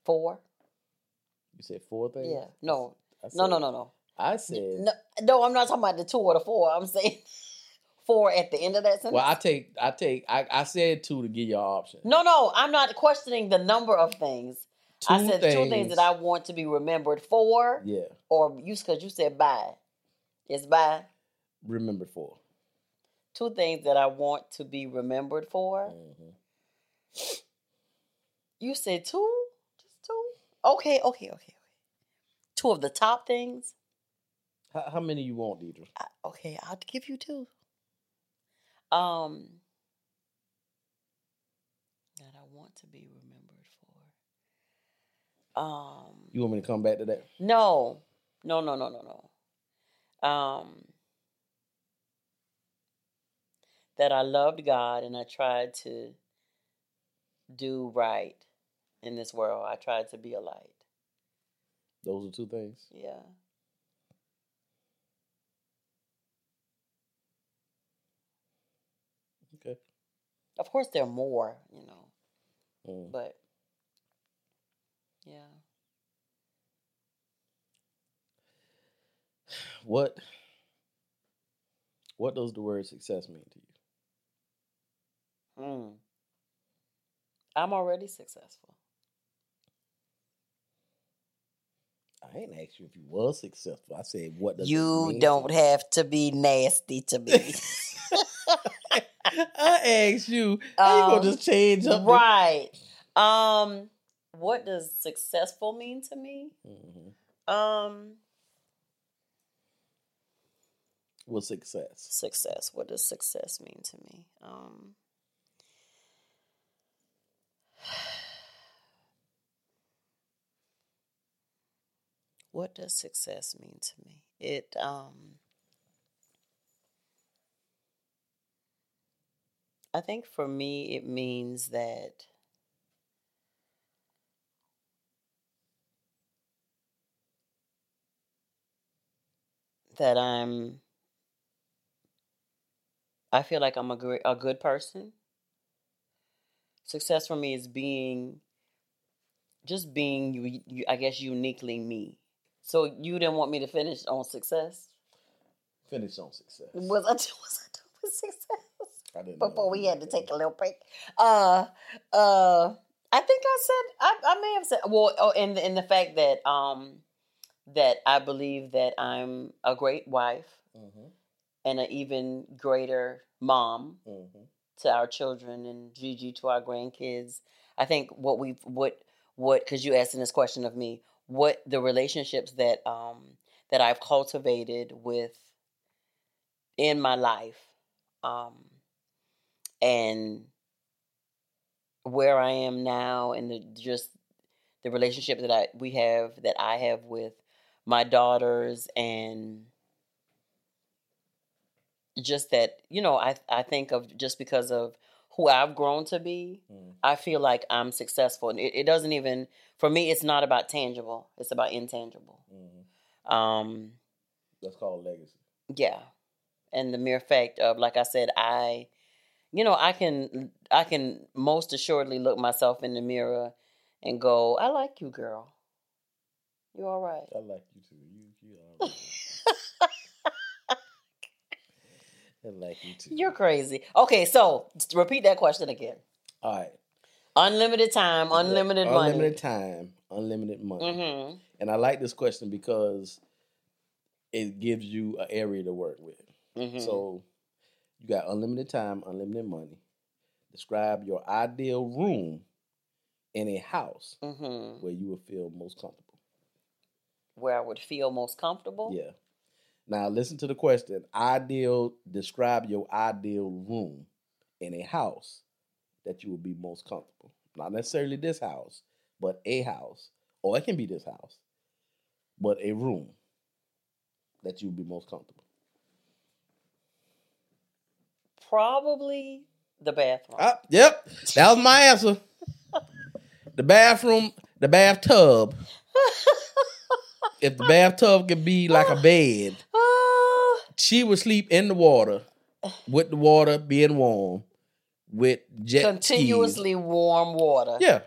Four. You said four things. Yeah. No. I No. No. No. No. I said. No. No. I'm not talking about the two or the four. I'm saying (laughs) four at the end of that sentence. Well, I take. I take. I, I said two to give you an option. no. No. I'm not questioning the number of things. Two I said two things that I want to be remembered for. Yeah. or you because you said bye. It's bye. Remembered for. Two things that I want to be remembered for. Mhm. You said two, just two. Okay, okay, okay, okay. Two of the top things. How, how many you want, Deirdra? I, okay, I'll give you two. Um, that I want to be remembered for. Um, You want me to come back to that? No, no, no, no, no, no. Um, that I loved God and I tried to do right in this world. I tried to be a light. Those are two things. Yeah. Okay. Of course, there are more, you know, Mm. but yeah. What What does the word success mean to you? Mm. I'm already successful. I ain't asked you if you was successful. I said what does it You don't have to be nasty to me. (laughs) (laughs) I asked you. How you Um, gonna just change up? right. Um, what does successful mean to me? Mhm. Um, What's success? success. What does success mean to me? Um, (sighs) what does success mean to me? It um I think for me it means that that I'm I feel like I'm a great, a good person. Success for me is being just being you, you I guess uniquely me. So you didn't want me to finish on success? Finish on success. Was I (laughs) was I with success? I didn't Before we had to take a little break. Uh uh I think I said I, I may have said well oh, in in the fact that um that I believe that I'm a great wife Mhm, and an even greater mom mhm. to our children and Gigi to our grandkids. I think what we've what what because you asking this question of me, what the relationships that um that I've cultivated with in my life, um, and where I am now, and the just the relationship that I we have that I have with my daughters and just that you know I I think of just because of who I've grown to be, Mm. I feel like I'm successful. And it, it doesn't even for me. It's not about tangible. It's about intangible. Mhm. Um, That's called legacy. yeah, and the mere fact of like I said, I you know, I can I can most assuredly look myself in the mirror and go, I like you, girl. You all right. I like you too. You, you all right. (laughs) I like you too. You're crazy. Okay, so repeat that question again. all right. Unlimited time, unlimited money. Unlimited time, unlimited money. Mm-hmm. And I like this question because it gives you an area to work with. Mm-hmm. So you got unlimited time, unlimited money. Describe your ideal room in a house mm-hmm. where you would feel most comfortable. Where I would feel most comfortable. Yeah. Now listen to the question. Ideal describe your ideal room in a house that you would be most comfortable. Not necessarily this house, but a house. Or it can be this house. But a room that you would be most comfortable. Probably the bathroom. Ah, yep. That was my answer. the bathroom, the bathtub. if the bathtub could be like a bed, she would sleep in the water with the water being warm with jet continuously warm water Yeah.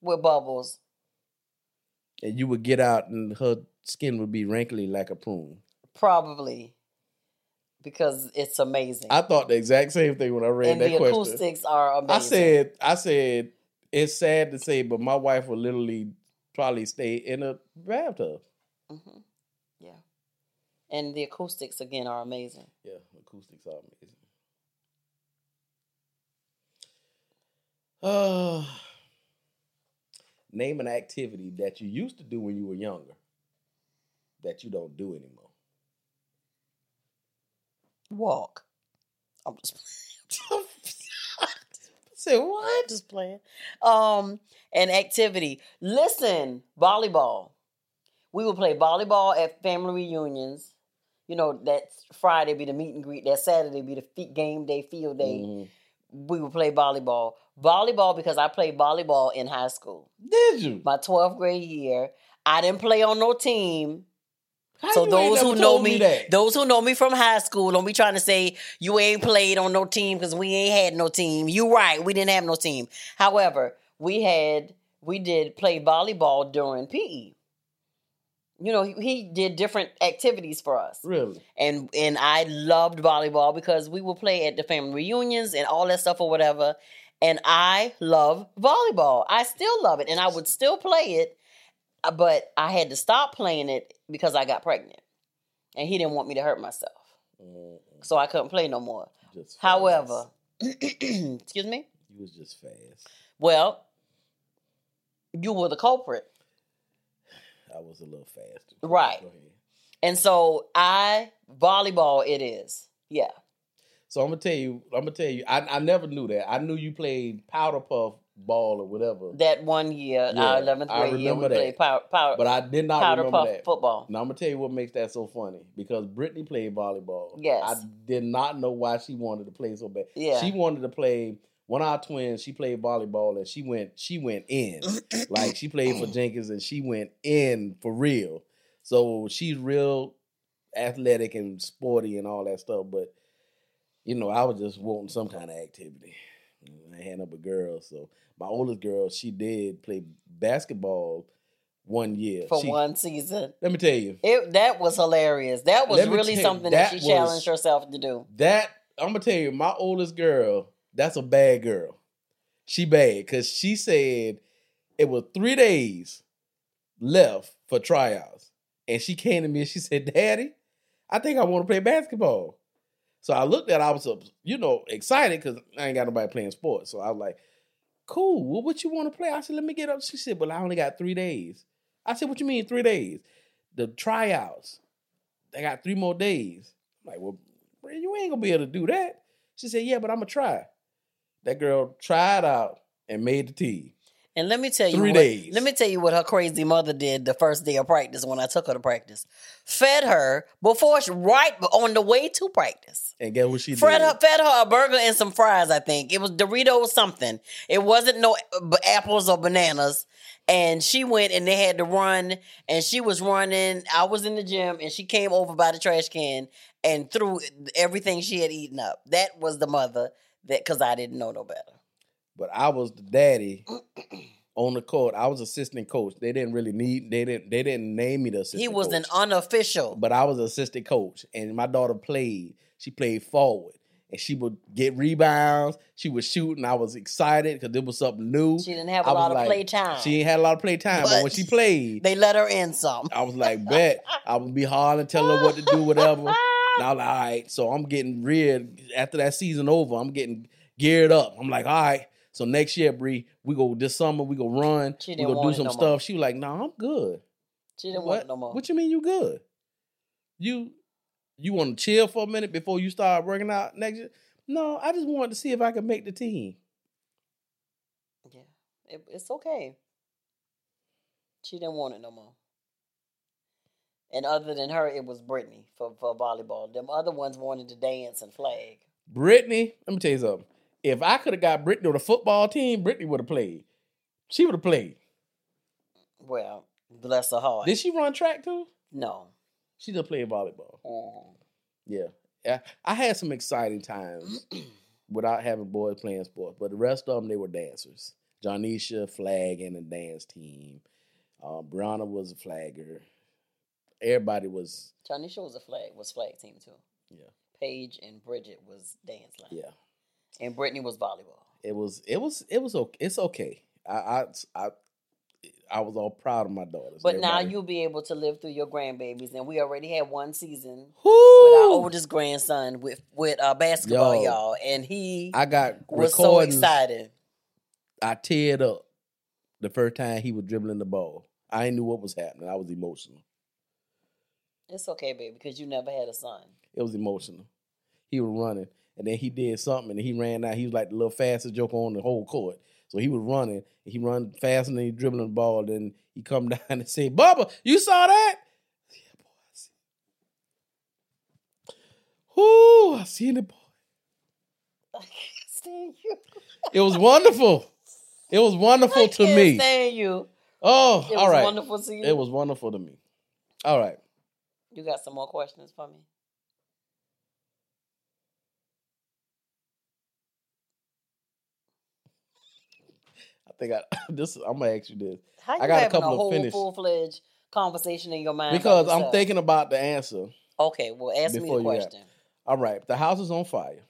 with bubbles. And you would get out and her skin would be wrinkly like a prune. Probably because it's amazing. I thought the exact same thing when I read and that the question. acoustics are amazing. I said, I said, it's sad to say, but my wife would literally probably stay in a bathtub. hmm Yeah. And the acoustics again are amazing. Yeah, acoustics are amazing. Uh, (sighs) name an activity that you used to do when you were younger that you don't do anymore. Walk. I'm just (laughs) Say what? I'm just playing. Um, an activity. Listen, volleyball. We would play volleyball at family reunions. You know, that Friday be the meet and greet. That Saturday be the game day, field day. Mhm. We would play volleyball. Volleyball because I played volleyball in high school. Did you? My 12th grade year. I didn't play on no team. How so those who know me, that? those who know me from high school, don't be trying to say you ain't played on no team because we ain't had no team. You right, we didn't have no team. However, we had we did play volleyball during PE. You know, he, he did different activities for us, really? and and I loved volleyball because we would play at the family reunions and all that stuff or whatever. And I love volleyball. I still love it, and I would still play it but I had to stop playing it because I got pregnant, and he didn't want me to hurt myself, Mm, so I couldn't play no more. However, (clears throat) excuse me. you was just fast. Well, you were the culprit, I was a little faster. Right. And so I volleyball. It is, yeah. So I'm gonna tell you. I'm gonna tell you. I, I never knew that. I knew you played powder puff ball or whatever, That one year, uh, Yeah, our eleventh grade year, we that. played power, power, but I did not powder remember puff that. football. Now I'm gonna tell you what makes that so funny because Brittany played volleyball. Yes. I did not know why she wanted to play so bad. Yeah. she wanted to play. One of our twins, she played volleyball and she went. She went in (clears throat) like she played for Jenkins and she went in for real. So she's real athletic and sporty and all that stuff. But you know, I was just wanting some kind of activity. I had up a girl, so my oldest girl, she did play basketball one year. for She- one season. Let me tell you, It that was hilarious. That was really you, something that, that she challenged herself to do. that I'm gonna tell you, my oldest girl, that's a bad girl. She bad because she said it was three days left for tryouts, and she came to me and she said, "Daddy, I think I want to play basketball." So I looked at, I was, uh, you know, excited because I ain't got nobody playing sports. So I was like, "Cool, well, what you want to play?" I said, "Let me get up." She said, "Well, I only got three days." I said, "What you mean three days?" The tryouts, they got three more days. I'm like, well, you ain't gonna be able to do that. She said, yeah, but I'm gonna try. That girl tried out and made the team. And let me tell you, Three what, days. Let me tell you what her crazy mother did the first day of practice when I took her to practice. Fed her before, she, right on the way to practice. And guess what she Fed did? her, fed her a burger and some fries. I think it was Doritos something. It wasn't no apples or bananas. and she went and they had to run and she was running. I was in the gym and she came over by the trash can and threw everything she had eaten up. That was the mother that because I didn't know no better. But I was the daddy on the court. I was assistant coach. They didn't really need. They didn't. They didn't name me the assistant. He was coach. an unofficial. but I was assistant coach, and my daughter played. She played forward, and she would get rebounds. She would shoot, and I was excited because it was something new. she didn't have a was lot of like- play time. She ain't had a lot of play time, but, But when she played, they let her in some. I was like, bet I would be hard and tell her what to do, whatever. And I was like, all right. So I'm getting reared after that season over. I'm getting geared up. I'm like, all right. So next year, Bree, we go this summer. We go run. She we go do some no stuff. more. She was like, no, I'm good. She didn't what? want it no more. What you mean you good? You you want to chill for a minute before you start working out next year? No, I just wanted to see if I could make the team. Yeah, it, it's okay. She didn't want it no more. And other than her, it was Brittany for, for volleyball. Them other ones wanted to dance and flag. Brittany, let me tell you something. If I could have got Brittany on the football team, Brittany would have played. She would have played. Well, bless her heart. Did she run track too? no. She just played volleyball. Mhm. Yeah. I had some exciting times (clears throat) without having boys playing sports, but the rest of them, they were dancers. Jonisha, flag, and the dance team. Uh, Brianna was a flagger. Everybody was, Tanisha was a flag was flag team too. yeah, Paige and Bridget was dance line. yeah. And Brittany was volleyball. It was, it was, it was okay. It's okay. I, I, I, I was all proud of my daughters. But now you'll be able to live through your grandbabies, and we already had one season Whoo! with our oldest grandson with with uh, basketball, Yo. y'all, and he I got was so excited. I teared up the first time he was dribbling the ball. I ain't knew what was happening. I was emotional. It's okay, baby, because you never had a son. It was emotional. He was running, and then he did something, and he ran out. He was like the little fastest joker on the whole court. So he was running. and He run faster than he dribbling the ball. Then he come (laughs) down and say, "Bubba, you saw that?" Yeah, boy, I see. Whoo, I seen it, boy. I can't stand you. It was wonderful. It was wonderful I to can't me. stand you. Oh, It all was right. wonderful to you. It was wonderful to me. All right. You got some more questions for me? Think I (laughs) this. I'm gonna ask you this How you I got a having a, couple of whole finished- full fledged conversation in your mind? because I'm thinking about the answer. Okay, well, ask me the question. All right, the house is on fire.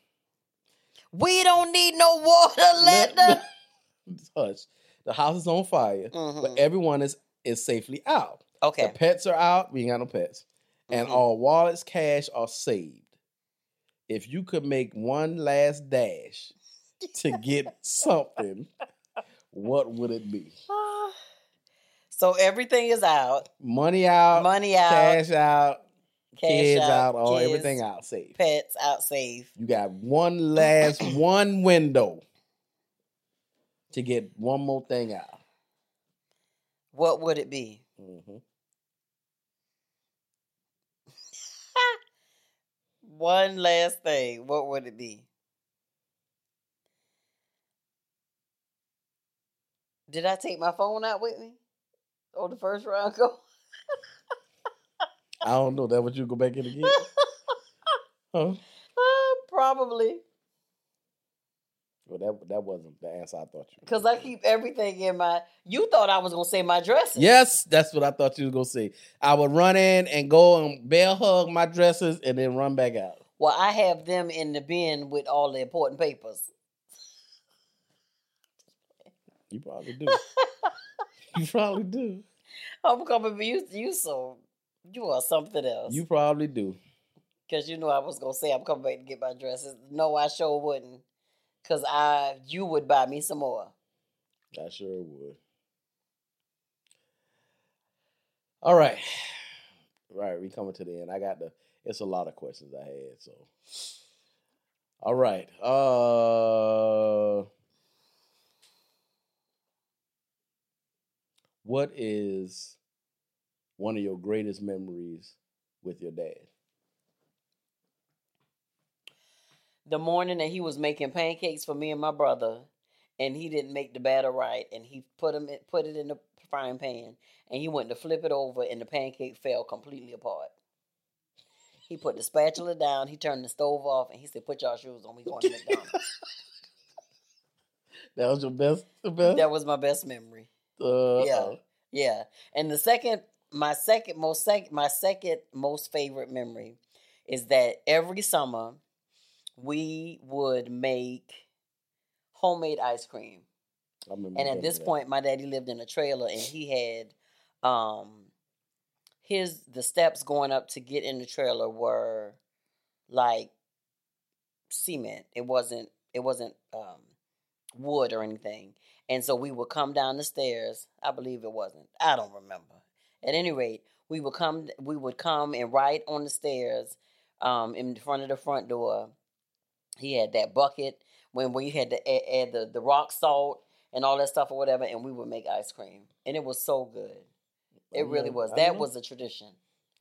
We don't need no water, (laughs) let the. (laughs) Hush. The house is on fire, Mhm. but everyone is is safely out. Okay, the pets are out. We ain't got no pets, and Mhm. all wallets, cash are saved. If you could make one last dash to get something, what would it be? so everything is out. Money out, Money out. cash out, cash kids out, all kids, everything out, safe. Pets out safe. You got one (clears throat) last one window to get one more thing out. What would it be? Mhm. (laughs) One last thing. What would it be? Did I take my phone out with me? On the first round (laughs) go? I don't know. That what you go back in again? huh? Uh, (laughs) probably. Well, that that wasn't the answer I thought you. Because I keep everything in my. You thought I was going to say my dresses. Yes, that's what I thought you was gonna say. I would run in and go and bear hug my dresses and then run back out. Well, I have them in the bin with all the important papers. You probably do. (laughs) you probably do. I'm coming you. You so. You are something else. You probably do. Because you know I was gonna say I'm coming back to get my dresses. No, I sure wouldn't. Cause I you would buy me some more. I sure would. All right. Right, we coming to the end. I got the it's a lot of questions I had, so all right. Uh what is one of your greatest memories with your dad? The morning that he was making pancakes for me and my brother, and he didn't make the batter right, and he put in, put it in the frying pan, and he went to flip it over, and the pancake fell completely apart. He put the spatula down. He turned the stove off, and he said, "Put y'all shoes on. We going to McDonald's." (laughs) That was your best. Best. that was my best memory. Uh, Yeah. Yeah, and the second, my second most sec, my second most favorite memory is that every summer we would make homemade ice cream. And at this that. point, my daddy lived in a trailer, and he had um his the steps going up to get in the trailer were like cement. It wasn't it wasn't um wood or anything. And so we would come down the stairs. I believe it wasn't. I don't remember. At any rate, we would come we would come and right on the stairs um in front of the front door. He had that bucket when we had to add, add the, the rock salt and all that stuff or whatever, and we would make ice cream. And it was so good. It I really was. I That know. was a tradition.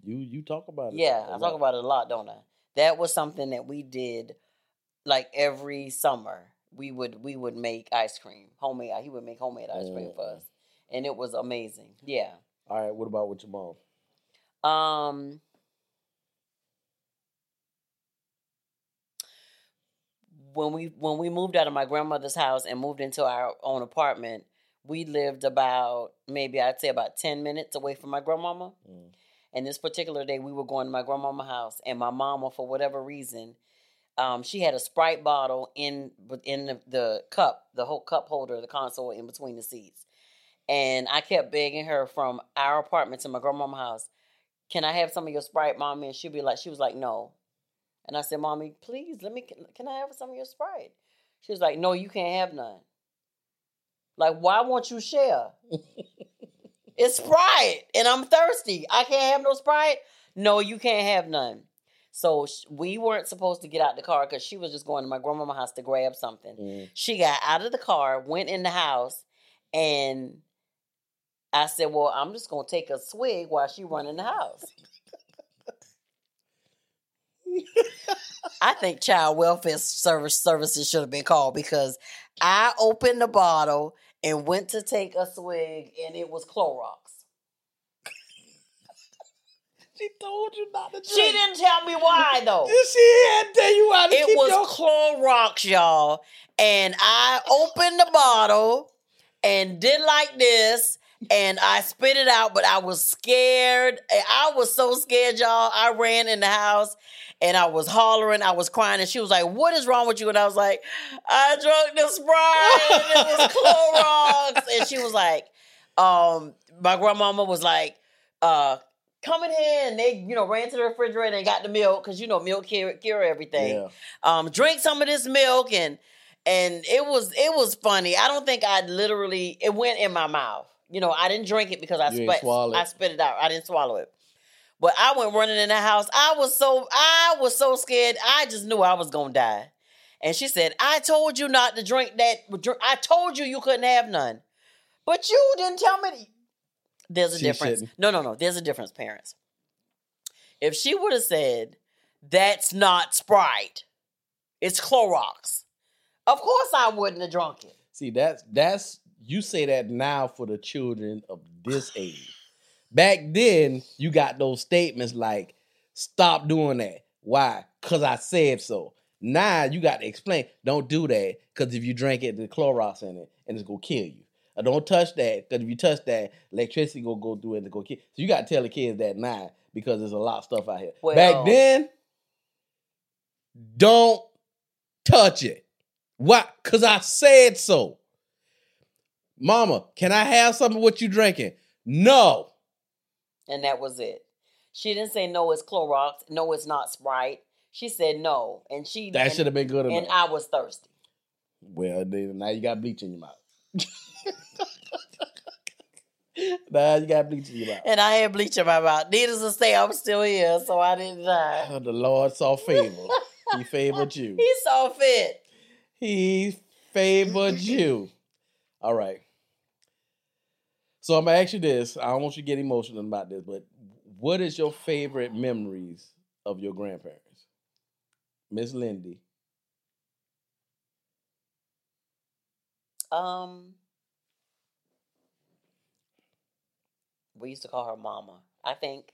you you talk about it. Yeah, I talk about it a lot, don't I? That was something that we did like every summer. We would we would make ice cream, homemade. He would make homemade ice cream for Mm. us, and it was amazing. Yeah. All right. What about with your mom? Um. When we when we moved out of my grandmother's house and moved into our own apartment, we lived about maybe I'd say about ten minutes away from my grandmama. Mm. And this particular day, we were going to my grandmama's house, and my mama, for whatever reason, um, she had a Sprite bottle in in the, the cup, the whole cup holder, the console in between the seats. And I kept begging her from our apartment to my grandmama's house, "Can I have some of your Sprite, mommy?" And she'd be like, "She was like, no." And I said, "Mommy, please let me. Can I have some of your Sprite?" She was like, "No, you can't have none." Like, why won't you share? (laughs) It's Sprite, and I'm thirsty. I can't have no Sprite. No, you can't have none. So sh- we weren't supposed to get out the car because she was just going to my grandmama's house to grab something. Mm. She got out of the car, went in the house, and I said, "Well, I'm just gonna take a swig while she run in the house." I think child welfare service services should have been called because I opened the bottle and went to take a swig, and it was Clorox. She told you not to drink. She didn't tell me why though. She had to tell you why. to It keep was your. Clorox, y'all. And I opened the bottle and did like this. And I spit it out, but I was scared. I was so scared, y'all. I ran in the house and I was hollering, I was crying, and she was like, What is wrong with you? And I was like, I drank the Sprite, and it was Clorox. (laughs) And she was like, um, my grandmama was like, uh, come in here. And they, you know, ran to the refrigerator and got the milk, because you know, milk cure, cure everything Yeah. um, drink some of this milk and and it was it was funny. I don't think I literally it went in my mouth. You know, I didn't drink it because I spit. I spit it out. I didn't swallow it. But I went running in the house. I was so I was so scared. I just knew I was gonna die. And she said, "I told you not to drink that. I told you you couldn't have none, but you didn't tell me." To-" There's a She difference. shouldn't. No, no, no. There's a difference, parents. If she would have said, "That's not Sprite," It's Clorox. Of course I wouldn't have drunk it. See, that's that's you say that now for the children of this age. Back then, you got those statements like, "Stop doing that." Why? Cause I said so. Now you got to explain. Don't do that. Cause if you drink it, the Clorox in it, and it's gonna kill you. Or don't touch that. Cause if you touch that, electricity gonna go through it and go kill. So you got to tell the kids that now because there's a lot of stuff out here. Well- Back then, don't touch it. Why? Cause I said so. Mama, can I have some of what you drinking? No. And that was it. She didn't say no, it's Clorox. No, it's not Sprite. She said no. And she That should have been good enough. and I was thirsty. well, now you got bleach in your mouth. (laughs) (laughs) now you got bleach in your mouth. And I had bleach in my mouth. Needless to say, I'm still here, so I didn't die. Oh, (laughs) the Lord saw favor. he (laughs) favored you. He saw fit. He favored you. (clears throat) All right. So I'm gonna ask you this. I don't want you to get emotional about this, but what is your favorite memories of your grandparents? Miss Lindy. Um we used to call her mama. I think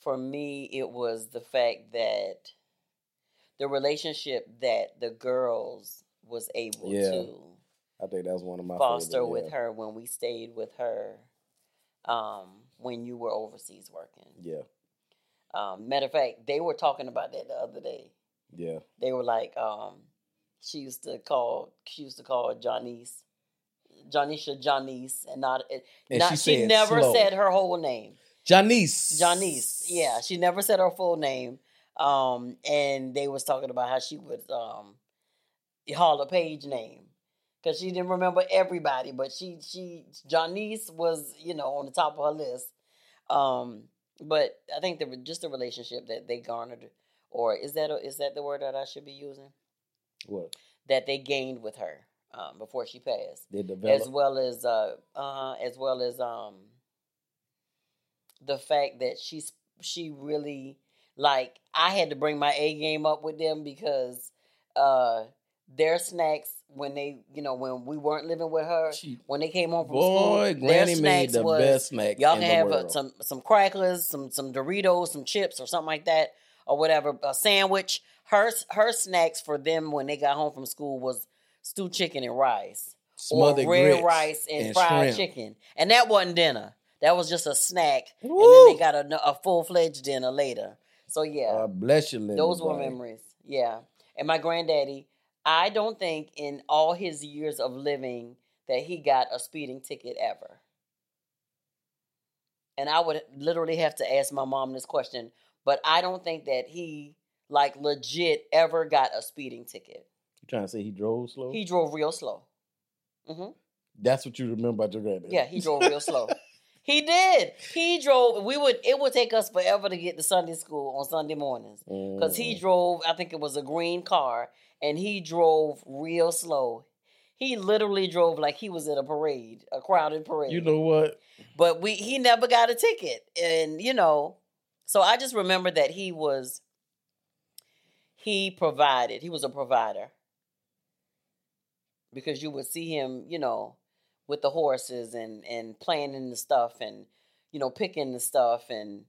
for me it was the fact that the relationship that the girls was able Yeah. to I think that was one of my foster favorite, with her when we stayed with her um, when you were overseas working. Yeah, Um, matter of fact, they were talking about that the other day. yeah. They were like, um, she used to call, she used to call Janice, Janisha Janice, and not, And not she she, said never slow. said her whole name. Janice. Janice, yeah, she never said her full name. Um, and they was talking about how she would um, holler Page name because she didn't remember everybody, but she she Janice was you know on the top of her list. Um, but I think the just the relationship that they garnered, or is that a, is that the word that I should be using? What? That they gained with her um, before she passed as well as uh uh as well as um the fact that she's she really like I had to bring my A game up with them because uh their snacks when they you know when we weren't living with her She- when they came home from Boy, school their Granny made snacks the was best snack y'all can have world. some some crackers some some Doritos some chips or something like that or whatever a sandwich her her snacks for them when they got home from school was stewed chicken and rice Smothered or red rice and, and fried shrimp. chicken. And that wasn't dinner. That was just a snack. And then they got a, a full fledged dinner later. So yeah, bless you, Linda. those were memories. Yeah. And my granddaddy, I don't think in all his years of living that he got a speeding ticket ever. And I would literally have to ask my mom this question, but I don't think that he like legit ever got a speeding ticket. You trying to say he drove slow? He drove real slow. hmm That's what you remember about your granddad. Yeah, he drove real slow. He did. He drove. We would. It would take us forever to get to Sunday school on Sunday mornings because he Mm. drove. I think it was a green car, and he drove real slow. He literally drove like he was in a parade, a crowded parade. You know what? but we he never got a ticket, and you know, so I just remember that he was. He provided. He was a provider because you would see him, you know, with the horses and and planting the stuff and you know picking the stuff and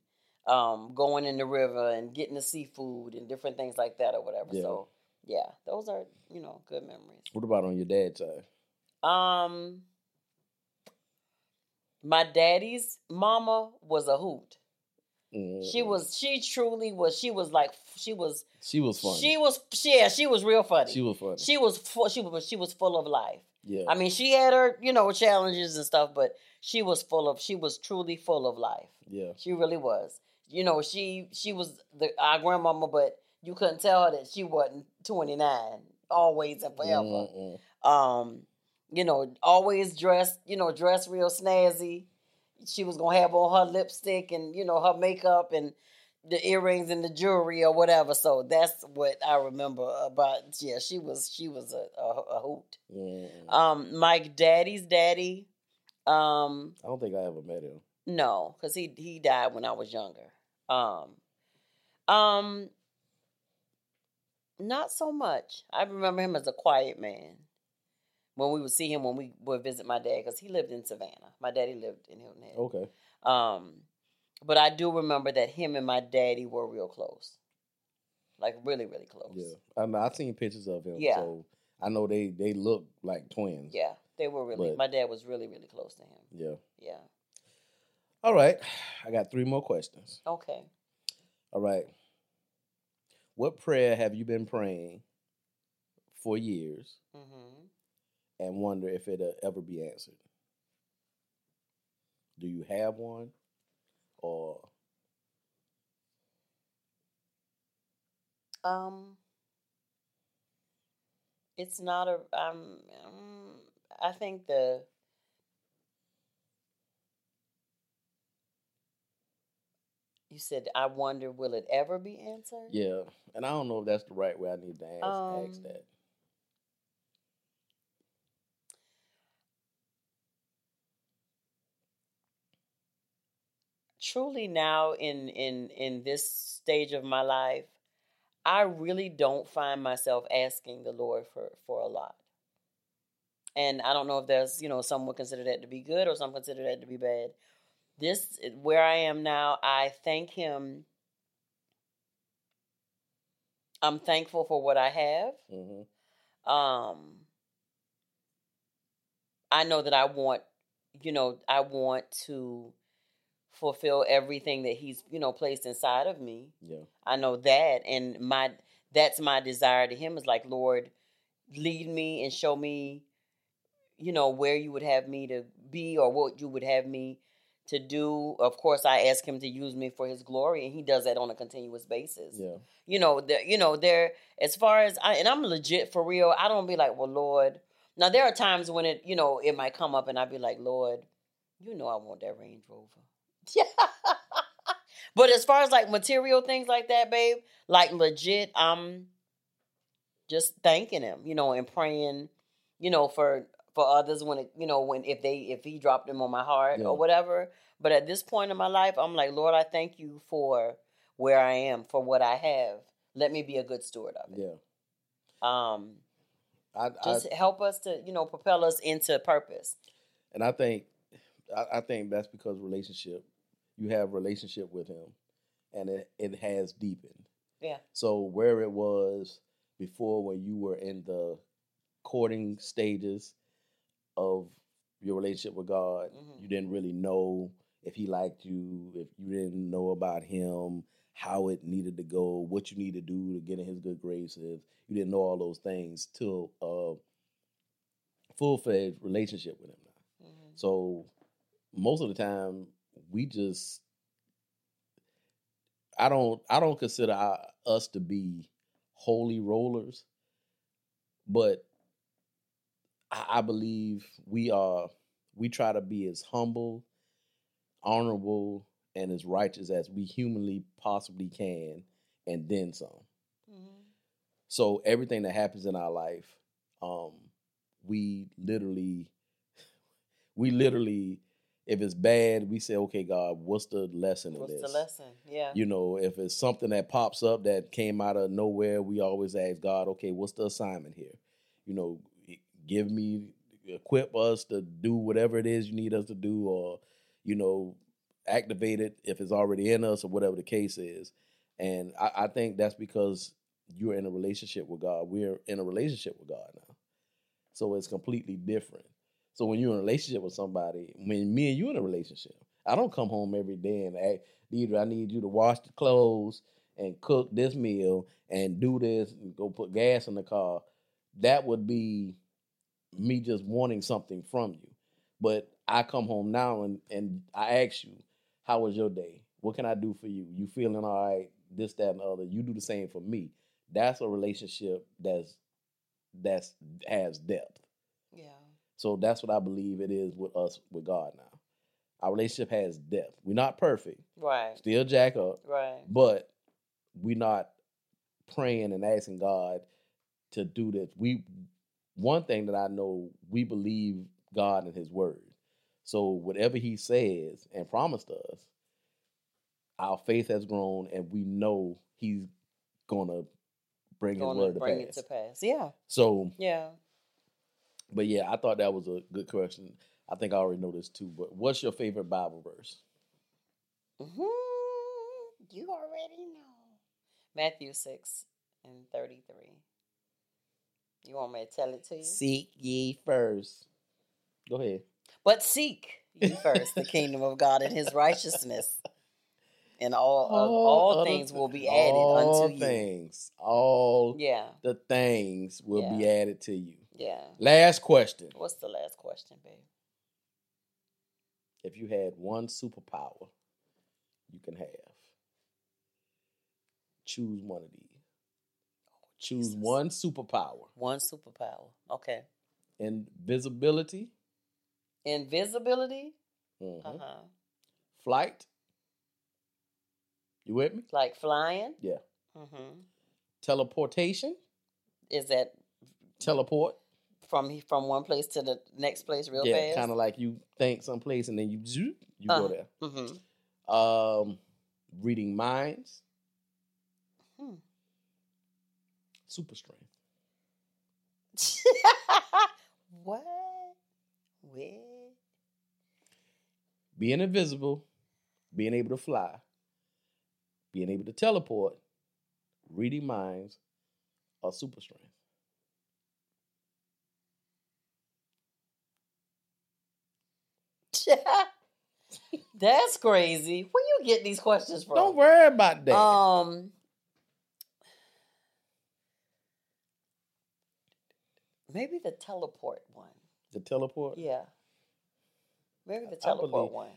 um going in the river and getting the seafood and different things like that or whatever. Yeah. So yeah, those are you know good memories. What about on your dad's side? Um, my daddy's mama was a hoot. She Mm. was she truly was she was like she was She was funny. she was yeah she was real funny. She was funny. she was full, she was she was full of life. yeah. I mean, she had her, you know, challenges and stuff, but she was full of, she was truly full of life. yeah. She really was. You know, she she was the our grandmama, but you couldn't tell her that she wasn't twenty nine, always and forever. Mm-mm. Um, you know, always dressed, you know, dressed real snazzy. She was gonna have on her lipstick and you know her makeup and the earrings and the jewelry or whatever. So that's what I remember about. Yeah, she was she was a a, a hoot. Yeah. Um, Mike daddy's daddy, um, I don't think I ever met him. no, because he he died when I was younger. Um, um, not so much. I remember him as a quiet man. When we would see him when we would visit my dad, because he lived in Savannah. My daddy lived in Hilton Head. Okay. Um, but I do remember that him and my daddy were real close, like really, really close. Yeah. I know, I've seen pictures of him. Yeah. So I know they they look like twins. Yeah, they were really. But- my dad was really, really close to him. Yeah. Yeah. All right. I got three more questions. Okay. All right. What prayer have you been praying for years hmm and wonder if it'll ever be answered? Do you have one? Or Um, it's not a. Um, um, I think the. You said, "I wonder, will it ever be answered?" yeah, and I don't know if that's the right way I need to ask, ask Um, that. Truly now in in in this stage of my life i really don't find myself asking the lord for for a lot and i don't know if there's you know some would consider that to be good or some consider that to be bad this where I am now, I thank him. I'm thankful for what I have. hmm Um I know that I want, you know, I want to fulfill everything that he's, you know, placed inside of me. Yeah. I know that and my that's my desire to him is like, Lord, lead me and show me, you know, where you would have me to be or what you would have me to do. Of course, I ask him to use me for his glory and he does that on a continuous basis. Yeah. You know, the, you know, there as far as I and I'm legit for real, I don't be like, "Well, Lord." Now there are times when it, you know, it might come up and I'd be like, "Lord, you know I want that Range Rover." Yeah. (laughs) but as far as like material things like that, babe, like legit, I'm just thanking him, you know, and praying, you know, for for others when it, you know, when if they if he dropped them on my heart Yeah. or whatever. But at this point in my life, I'm like, Lord, I thank you for where I am, for what I have. Let me be a good steward of it. Yeah. Um, I, I just help us to, you know, propel us into purpose. and I think I, I think that's because relationship. You have relationship with him, and it it has deepened. Yeah. So where it was before, when you were in the courting stages of your relationship with God, Mhm. you didn't really know if He liked you, if you didn't know about Him, how it needed to go, what you need to do to get in His good graces. You didn't know all those things till a full fledged relationship with Him. Now. Mhm. So most of the time we just I don't I don't consider our, us to be holy rollers, but I, I believe we are we try to be as humble, honorable, and as righteous as we humanly possibly can, and then some. Mhm. So everything that happens in our life, um, we literally, (laughs) we literally, if it's bad, we say, "Okay, God, what's the lesson What's this?" the lesson? Yeah. You know, if it's something that pops up that came out of nowhere, we always ask God, "Okay, what's the assignment here?" You know, give me, equip us to do whatever it is you need us to do, or you know, activate it if it's already in us, or whatever the case is. And I, I think that's because you're in a relationship with God. We're in a relationship with God now. So it's completely different. So when you're in a relationship with somebody, when me and you in a relationship, I don't come home every day and Deirdra, I need you to wash the clothes and cook this meal and do this and go put gas in the car. That would be me just wanting something from you. But I come home now and, and I ask you, how was your day? What can I do for you? You feeling all right? This, that, and the other. You do the same for me. That's a relationship that's that's has depth. So that's what I believe it is with us with God now. Our relationship has depth. We're not perfect. Right. Still jack up, Right. but we're not praying and asking God to do this. We one thing that I know, we believe God and his word. So whatever he says and promised us, our faith has grown and we know he's gonna bring his Gonna word to bring pass. it to pass. Yeah. So Yeah. But yeah, I thought that was a good question. I think I already know this too. But what's your favorite Bible verse? hmm You already know. Matthew 6 and 33. You want me to tell it to you? Seek ye first. Go ahead. But seek ye first the kingdom of God and his righteousness. And all all, all things thi- will be added all unto you. All things, all Yeah. the things will be added to you. Yeah. Last question: What's the last question, babe? If you had one superpower, you can have. Choose one of these. Choose Jesus. one superpower: One superpower. Okay. invisibility, Invisibility. mhm, Uh-huh. flight. You with me? Like flying. Yeah. Mm-hmm. Teleportation. Is that Teleport. From from one place to the next place real yeah, fast? kind of like you think someplace and then you zoop, you go Uh-huh. there. Mm-hmm. Um, reading minds. Hmm. Super strength. (laughs) what? Where? Being invisible being able to fly, being able to teleport, reading minds, or super strength? (laughs) That's crazy. Where you get these questions from? Don't worry about that. Um, maybe the teleport one. the teleport. Yeah. Maybe the I teleport believe- one.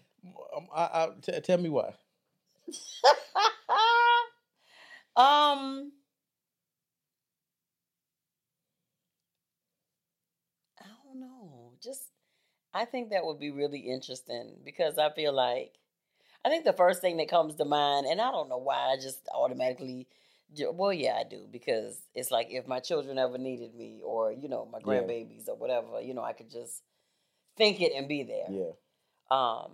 Um, I, I, t- tell me why. (laughs) um, I don't know. Just, I think that would be really interesting because I feel like, I think the first thing that comes to mind, and I don't know why, I just automatically, well, yeah, I do because it's like if my children ever needed me, or you know, my Yeah. grandbabies or whatever, you know, I could just think it and be there. Yeah. Um,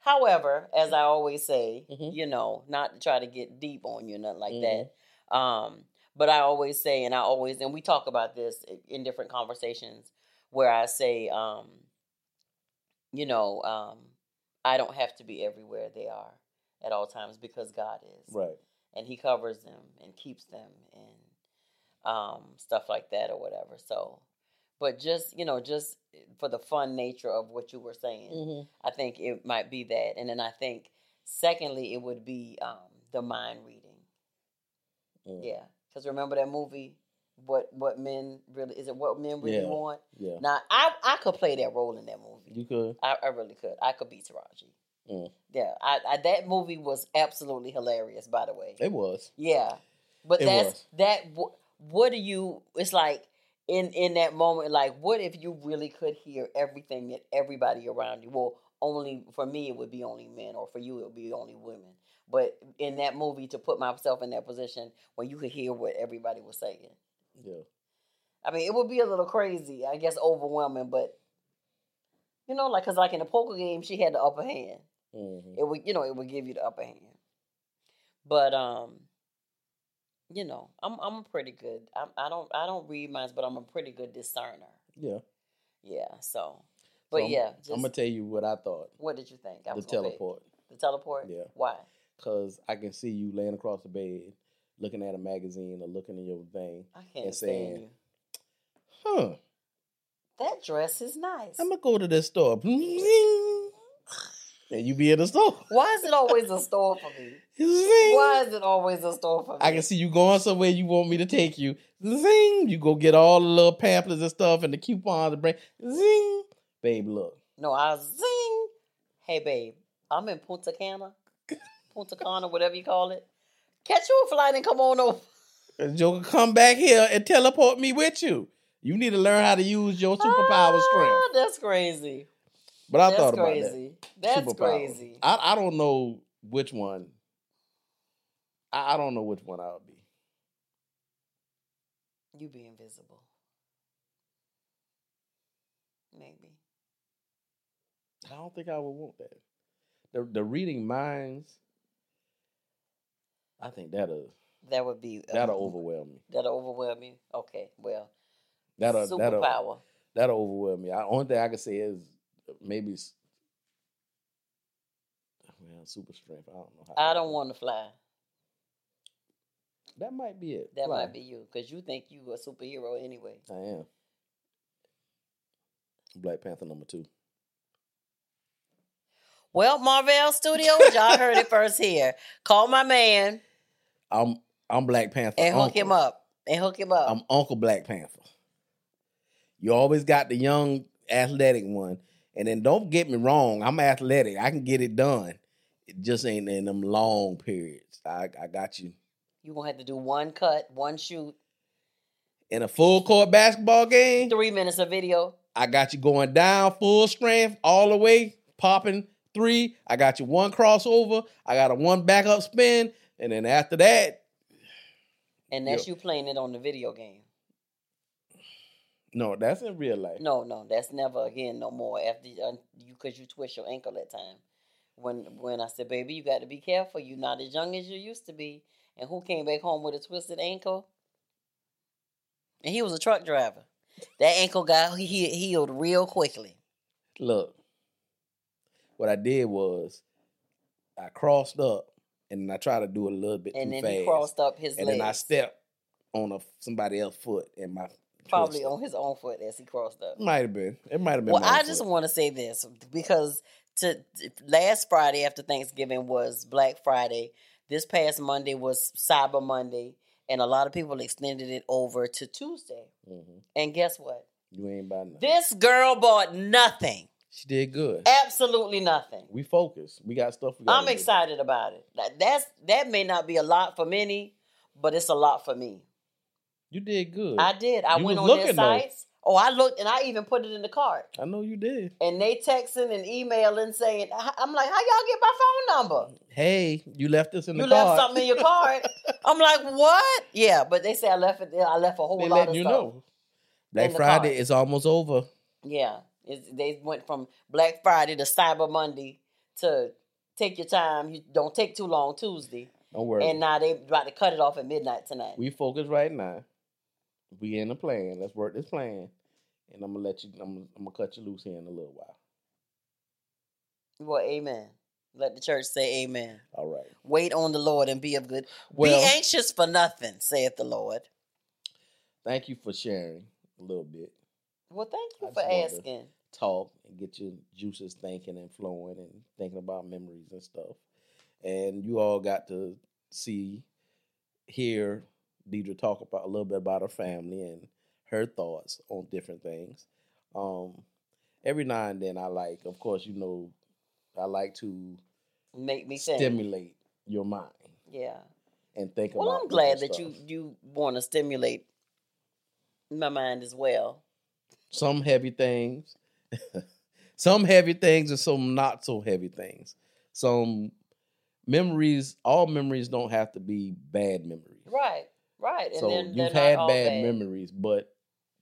however, as I always say, Mhm. you know, not to try to get deep on you, or nothing like Mhm. that. Um, but I always say, and I always, and we talk about this in different conversations, where I say, um, you know, um, I don't have to be everywhere they are at all times because God is, Right. and He covers them and keeps them and um, stuff like that or whatever. So, but just you know, just for the fun nature of what you were saying, Mm-hmm. I think it might be that, and then I think secondly it would be um, the mind reading. Mm. Yeah, because remember that movie, what what men really is it? What men really Yeah. want? Yeah. Now I I could play that role in that movie. You could. I, I really could. I could be Taraji. Mm. Yeah, I, I that movie was absolutely hilarious. By the way, It was. yeah, but It that's was. that. wh- What do you? It's like in in that moment, like what if you really could hear everything that everybody around you? Well, only for me it would be only men, or for you it would be only women. But in that movie, to put myself in that position where you could hear what everybody was saying, Yeah. I mean, it would be a little crazy, I guess, overwhelming. But you know, like because like in the poker game, she had the upper hand Mm-hmm. it would you know it would give you the upper hand but um you know i'm i'm pretty good I'm, i don't i don't read minds but i'm a pretty good discerner Yeah. yeah so but So I'm- yeah just, I'm gonna tell you what I thought. what did you think I The gonna pick? teleport. the teleport Yeah. why Cause I can see you laying across the bed, looking at a magazine or looking in your thing. i can't And saying, Huh. that dress is nice I'm gonna go to this store. (laughs) And you be in the store. why is it always a store for me Zing. why is it always a store for me I can see you going somewhere you want me to take you. Zing. You go get all the little pamphlets and stuff and the coupons and bring. Zing. Babe, look. no i zing hey babe i'm in punta cana punta cana whatever you call it catch you a flight and come on over And Joker, come back here and teleport me with you. You need to learn how to use your superpower Ah, strength. That's crazy. But I That's thought about crazy. that. That's Superpower. crazy. I, I don't know which one. I, I don't know which one I would be. You be invisible. Maybe. I don't think I would want that. The the reading minds. I think that'll That would be uh, that'll overwhelm me. That'll overwhelm you. Okay. Well, That'll that'll superpower. that'll overwhelm me. I, only thing I can say is maybe. s- Well, super strength. I don't know. How I don't want to fly. That might be it. That Fly. might be you because you think you a superhero anyway. I am. Black Panther number two. Well, Marvel Studios, y'all heard it first here. Call my man I'm I'm Black Panther. and hook uncle. him up. And hook him up. I'm Uncle Black Panther. You always got the young athletic one. And then don't get me wrong, I'm athletic. I can get it done. It just ain't in them long periods. I, I got you. you gonna have to do one cut, one shoot, In a full court basketball game, three minutes of video. I got you going down full strength all the way, popping three. I got you one crossover. I got a one backup spin. And then after that, And that's Yo. you playing it on the video game. no, that's in real life. No, no, that's never again no more after you, uh, you cause you twist your ankle that time. When when I said, baby, you got to be careful. You're not as young as you used to be. And who came back home with a twisted ankle? And he was a truck driver. That ankle got he- healed real quickly. Look, what I did was I crossed up and then I tried to do a little bit and too then fast. he crossed up his leg. and legs. then I stepped on a somebody else's foot and my probably on his own foot as he crossed up. might have been. It might have been. Well, I foot. just want to say this because to, last Friday after Thanksgiving was Black Friday. This past Monday was Cyber Monday, and a lot of people extended it over to Tuesday. Mhm. And guess what? You ain't about nothing. This girl bought nothing. She did good. Absolutely nothing. We focus. We got stuff. We I'm do. excited about it. That- That's that may not be a lot for many, but it's a lot for me. You did good. I did. I You went on their looking, though. sites. Oh, I looked and I even put it in the cart. I know you did. And they texting and emailing saying, I'm like, how y'all get my phone number? Hey, you left this in the You left something in your card. (laughs) I'm like, what? Yeah, but they say I left it there. I left a whole They lot letting of you stuff. know. Black Friday is almost over. Yeah. It's, they went from Black Friday to Cyber Monday to take your time. You don't take too long Tuesday. Don't worry. And now they about to cut it off at midnight tonight. we focus right now. We in the plan. Let's work this plan. And I'm gonna let you. I'm, I'm gonna cut you loose here in a little while. well, amen. Let the church say amen. All right. Wait on the Lord and be of good. Well- be anxious for nothing, saith the Lord. Thank you for sharing a little bit. Well, thank you for just wanted to- asking. Talk and get your juices thinking and flowing and thinking about memories and stuff. And you all got to see, hear Deirdra talk about a little bit about her family and her thoughts on different things. Um, every now and then, I like, of course, you know, I like to Make me think. stimulate your mind Yeah. and think Well, about. Well, I'm glad that you you want to stimulate my mind as well. Some heavy things, (laughs) some heavy things, and some not so heavy things. Some memories, all memories don't have to be bad memories. Right. Right. And so then you've they're had all bad, memories, but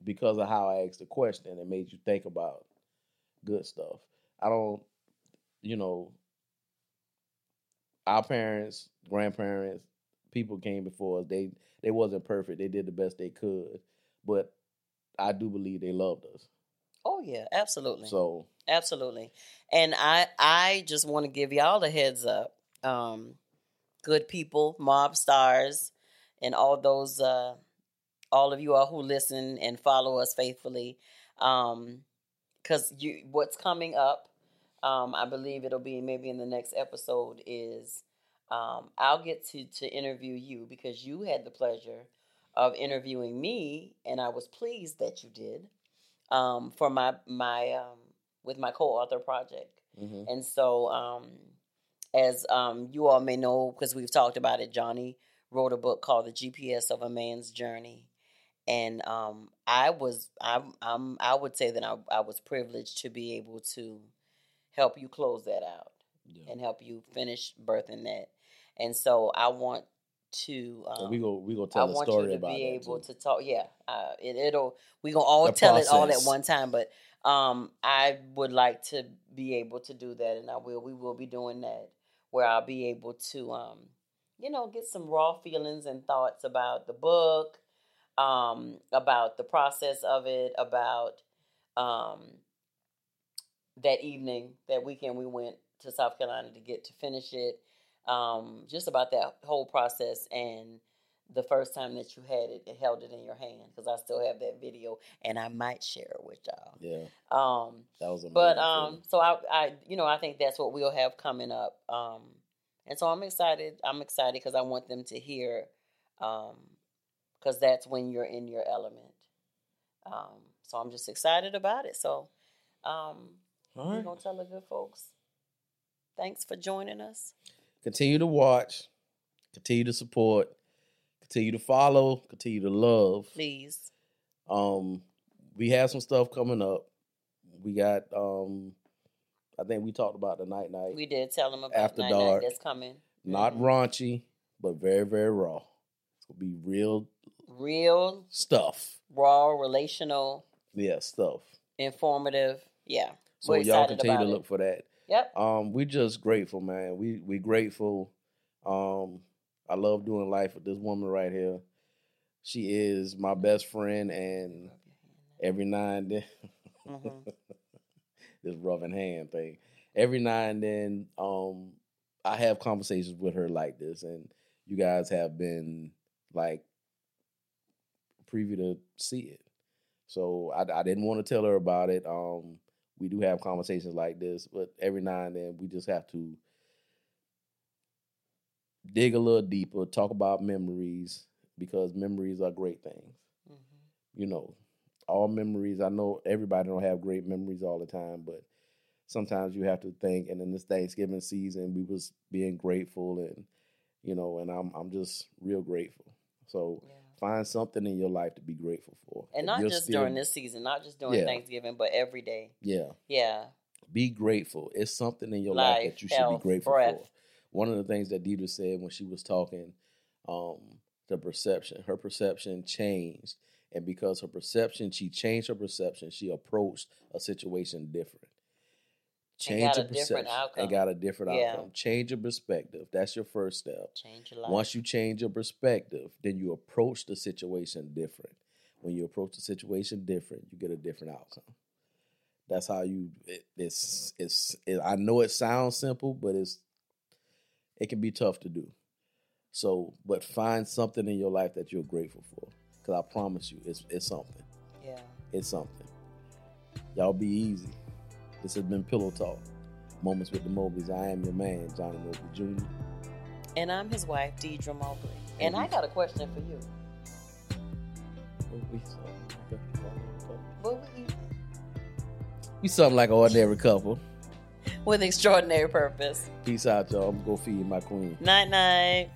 because of how I asked the question, it made you think about good stuff. I don't, you know, our parents, grandparents, people came before us. They they wasn't perfect. They did the best they could, but I do believe they loved us. Oh yeah, absolutely. So Absolutely. And I I just want to give y'all a heads up. Um good people, mob stars, and all those uh all of you all who listen and follow us faithfully. Um cuz you what's coming up um I believe it'll be maybe in the next episode is um I'll get to to interview you because you had the pleasure of interviewing me and I was pleased that you did um for my my um with my co-author project. mhm. And so, um, as um, you all may know, because we've talked about it, Johnnie wrote a book called "The GPS of a Man's Journey," and um, I was, I'm, I'm, I would say that I, I was privileged to be able to help you close that out yeah. and help you finish birthing that. And so, I want to. So Um, we go we go I tell a want story you to about be able too. to talk. Yeah, uh, it, it'll. We gonna all The tell it all at one time, but um, I would like to be able to do that, and I will. We will be doing that, where I'll be able to, um, you know, get some raw feelings and thoughts about the book, um, about the process of it, about um, that evening, that weekend we went to South Carolina to get to finish it, um, just about that whole process and the first time that you had it, it held it in your hand because I still have that video and I might share it with y'all. Yeah, Um, that was a but um, so I, I, you know, I think that's what we'll have coming up. Um, and so I'm excited. I'm excited because I want them to hear, um, because that's when you're in your element. Um, so I'm just excited about it. So, um, all we're gonna tell the good folks. Thanks for joining us. Continue to watch, continue to support, continue to follow, continue to love. Please. Um, we have some stuff coming up. We got um, I think we talked about the night night. We did tell them about After Night Dark. Night that's coming. Not Mhm. raunchy, but very very raw. It's gonna be real Real, stuff. raw, relational, Yeah, stuff. informative. Yeah. So y'all continue to about it. look for that. Yep. Um, we just grateful, man. We we grateful. Um, I love doing life with this woman right here. She is my best friend, and every now and then, Mhm. (laughs) this rubbing hand thing. Every now and then, um, I have conversations with her like this, and you guys have been like privy to see it. So I, I didn't want to tell her about it. Um, we do have conversations like this, but every now and then we just have to dig a little deeper, talk about memories because memories are great things. Mm-hmm. You know, all memories. I know everybody don't have great memories all the time, but sometimes you have to think. And in this Thanksgiving season, we was being grateful, and you know, and I'm I'm just real grateful. So Yeah. Find something in your life to be grateful for, And not just still- during this season, not just during Yeah. Thanksgiving, but every day. Yeah, Yeah. be grateful. It's something in your life, Life, that you should health, be grateful breath. for. One of the things that Deirdra said when she was talking, um, the perception, her perception changed, and because her perception, she changed her perception. She approached a situation different. Change your perception and got a different Yeah. outcome. Change your perspective. That's your first step. Change your life. Once you change your perspective, then you approach the situation different. When you approach the situation different, you get a different outcome. That's how you. It, it's it's. It, I know it sounds simple, but it's it can be tough to do. So, but find something in your life that you're grateful for, because I promise you, it's it's something. yeah. It's something. Y'all be easy. This has been Pillow Talk. Moments with the Mobleys. I am your man, Johnnie Mobley Jr. And I'm his wife, Deirdra Mobley. And I got a question for you. What we eat we something like an ordinary couple. with extraordinary purpose? Peace out, y'all. I'm gonna go feed my queen. Night night.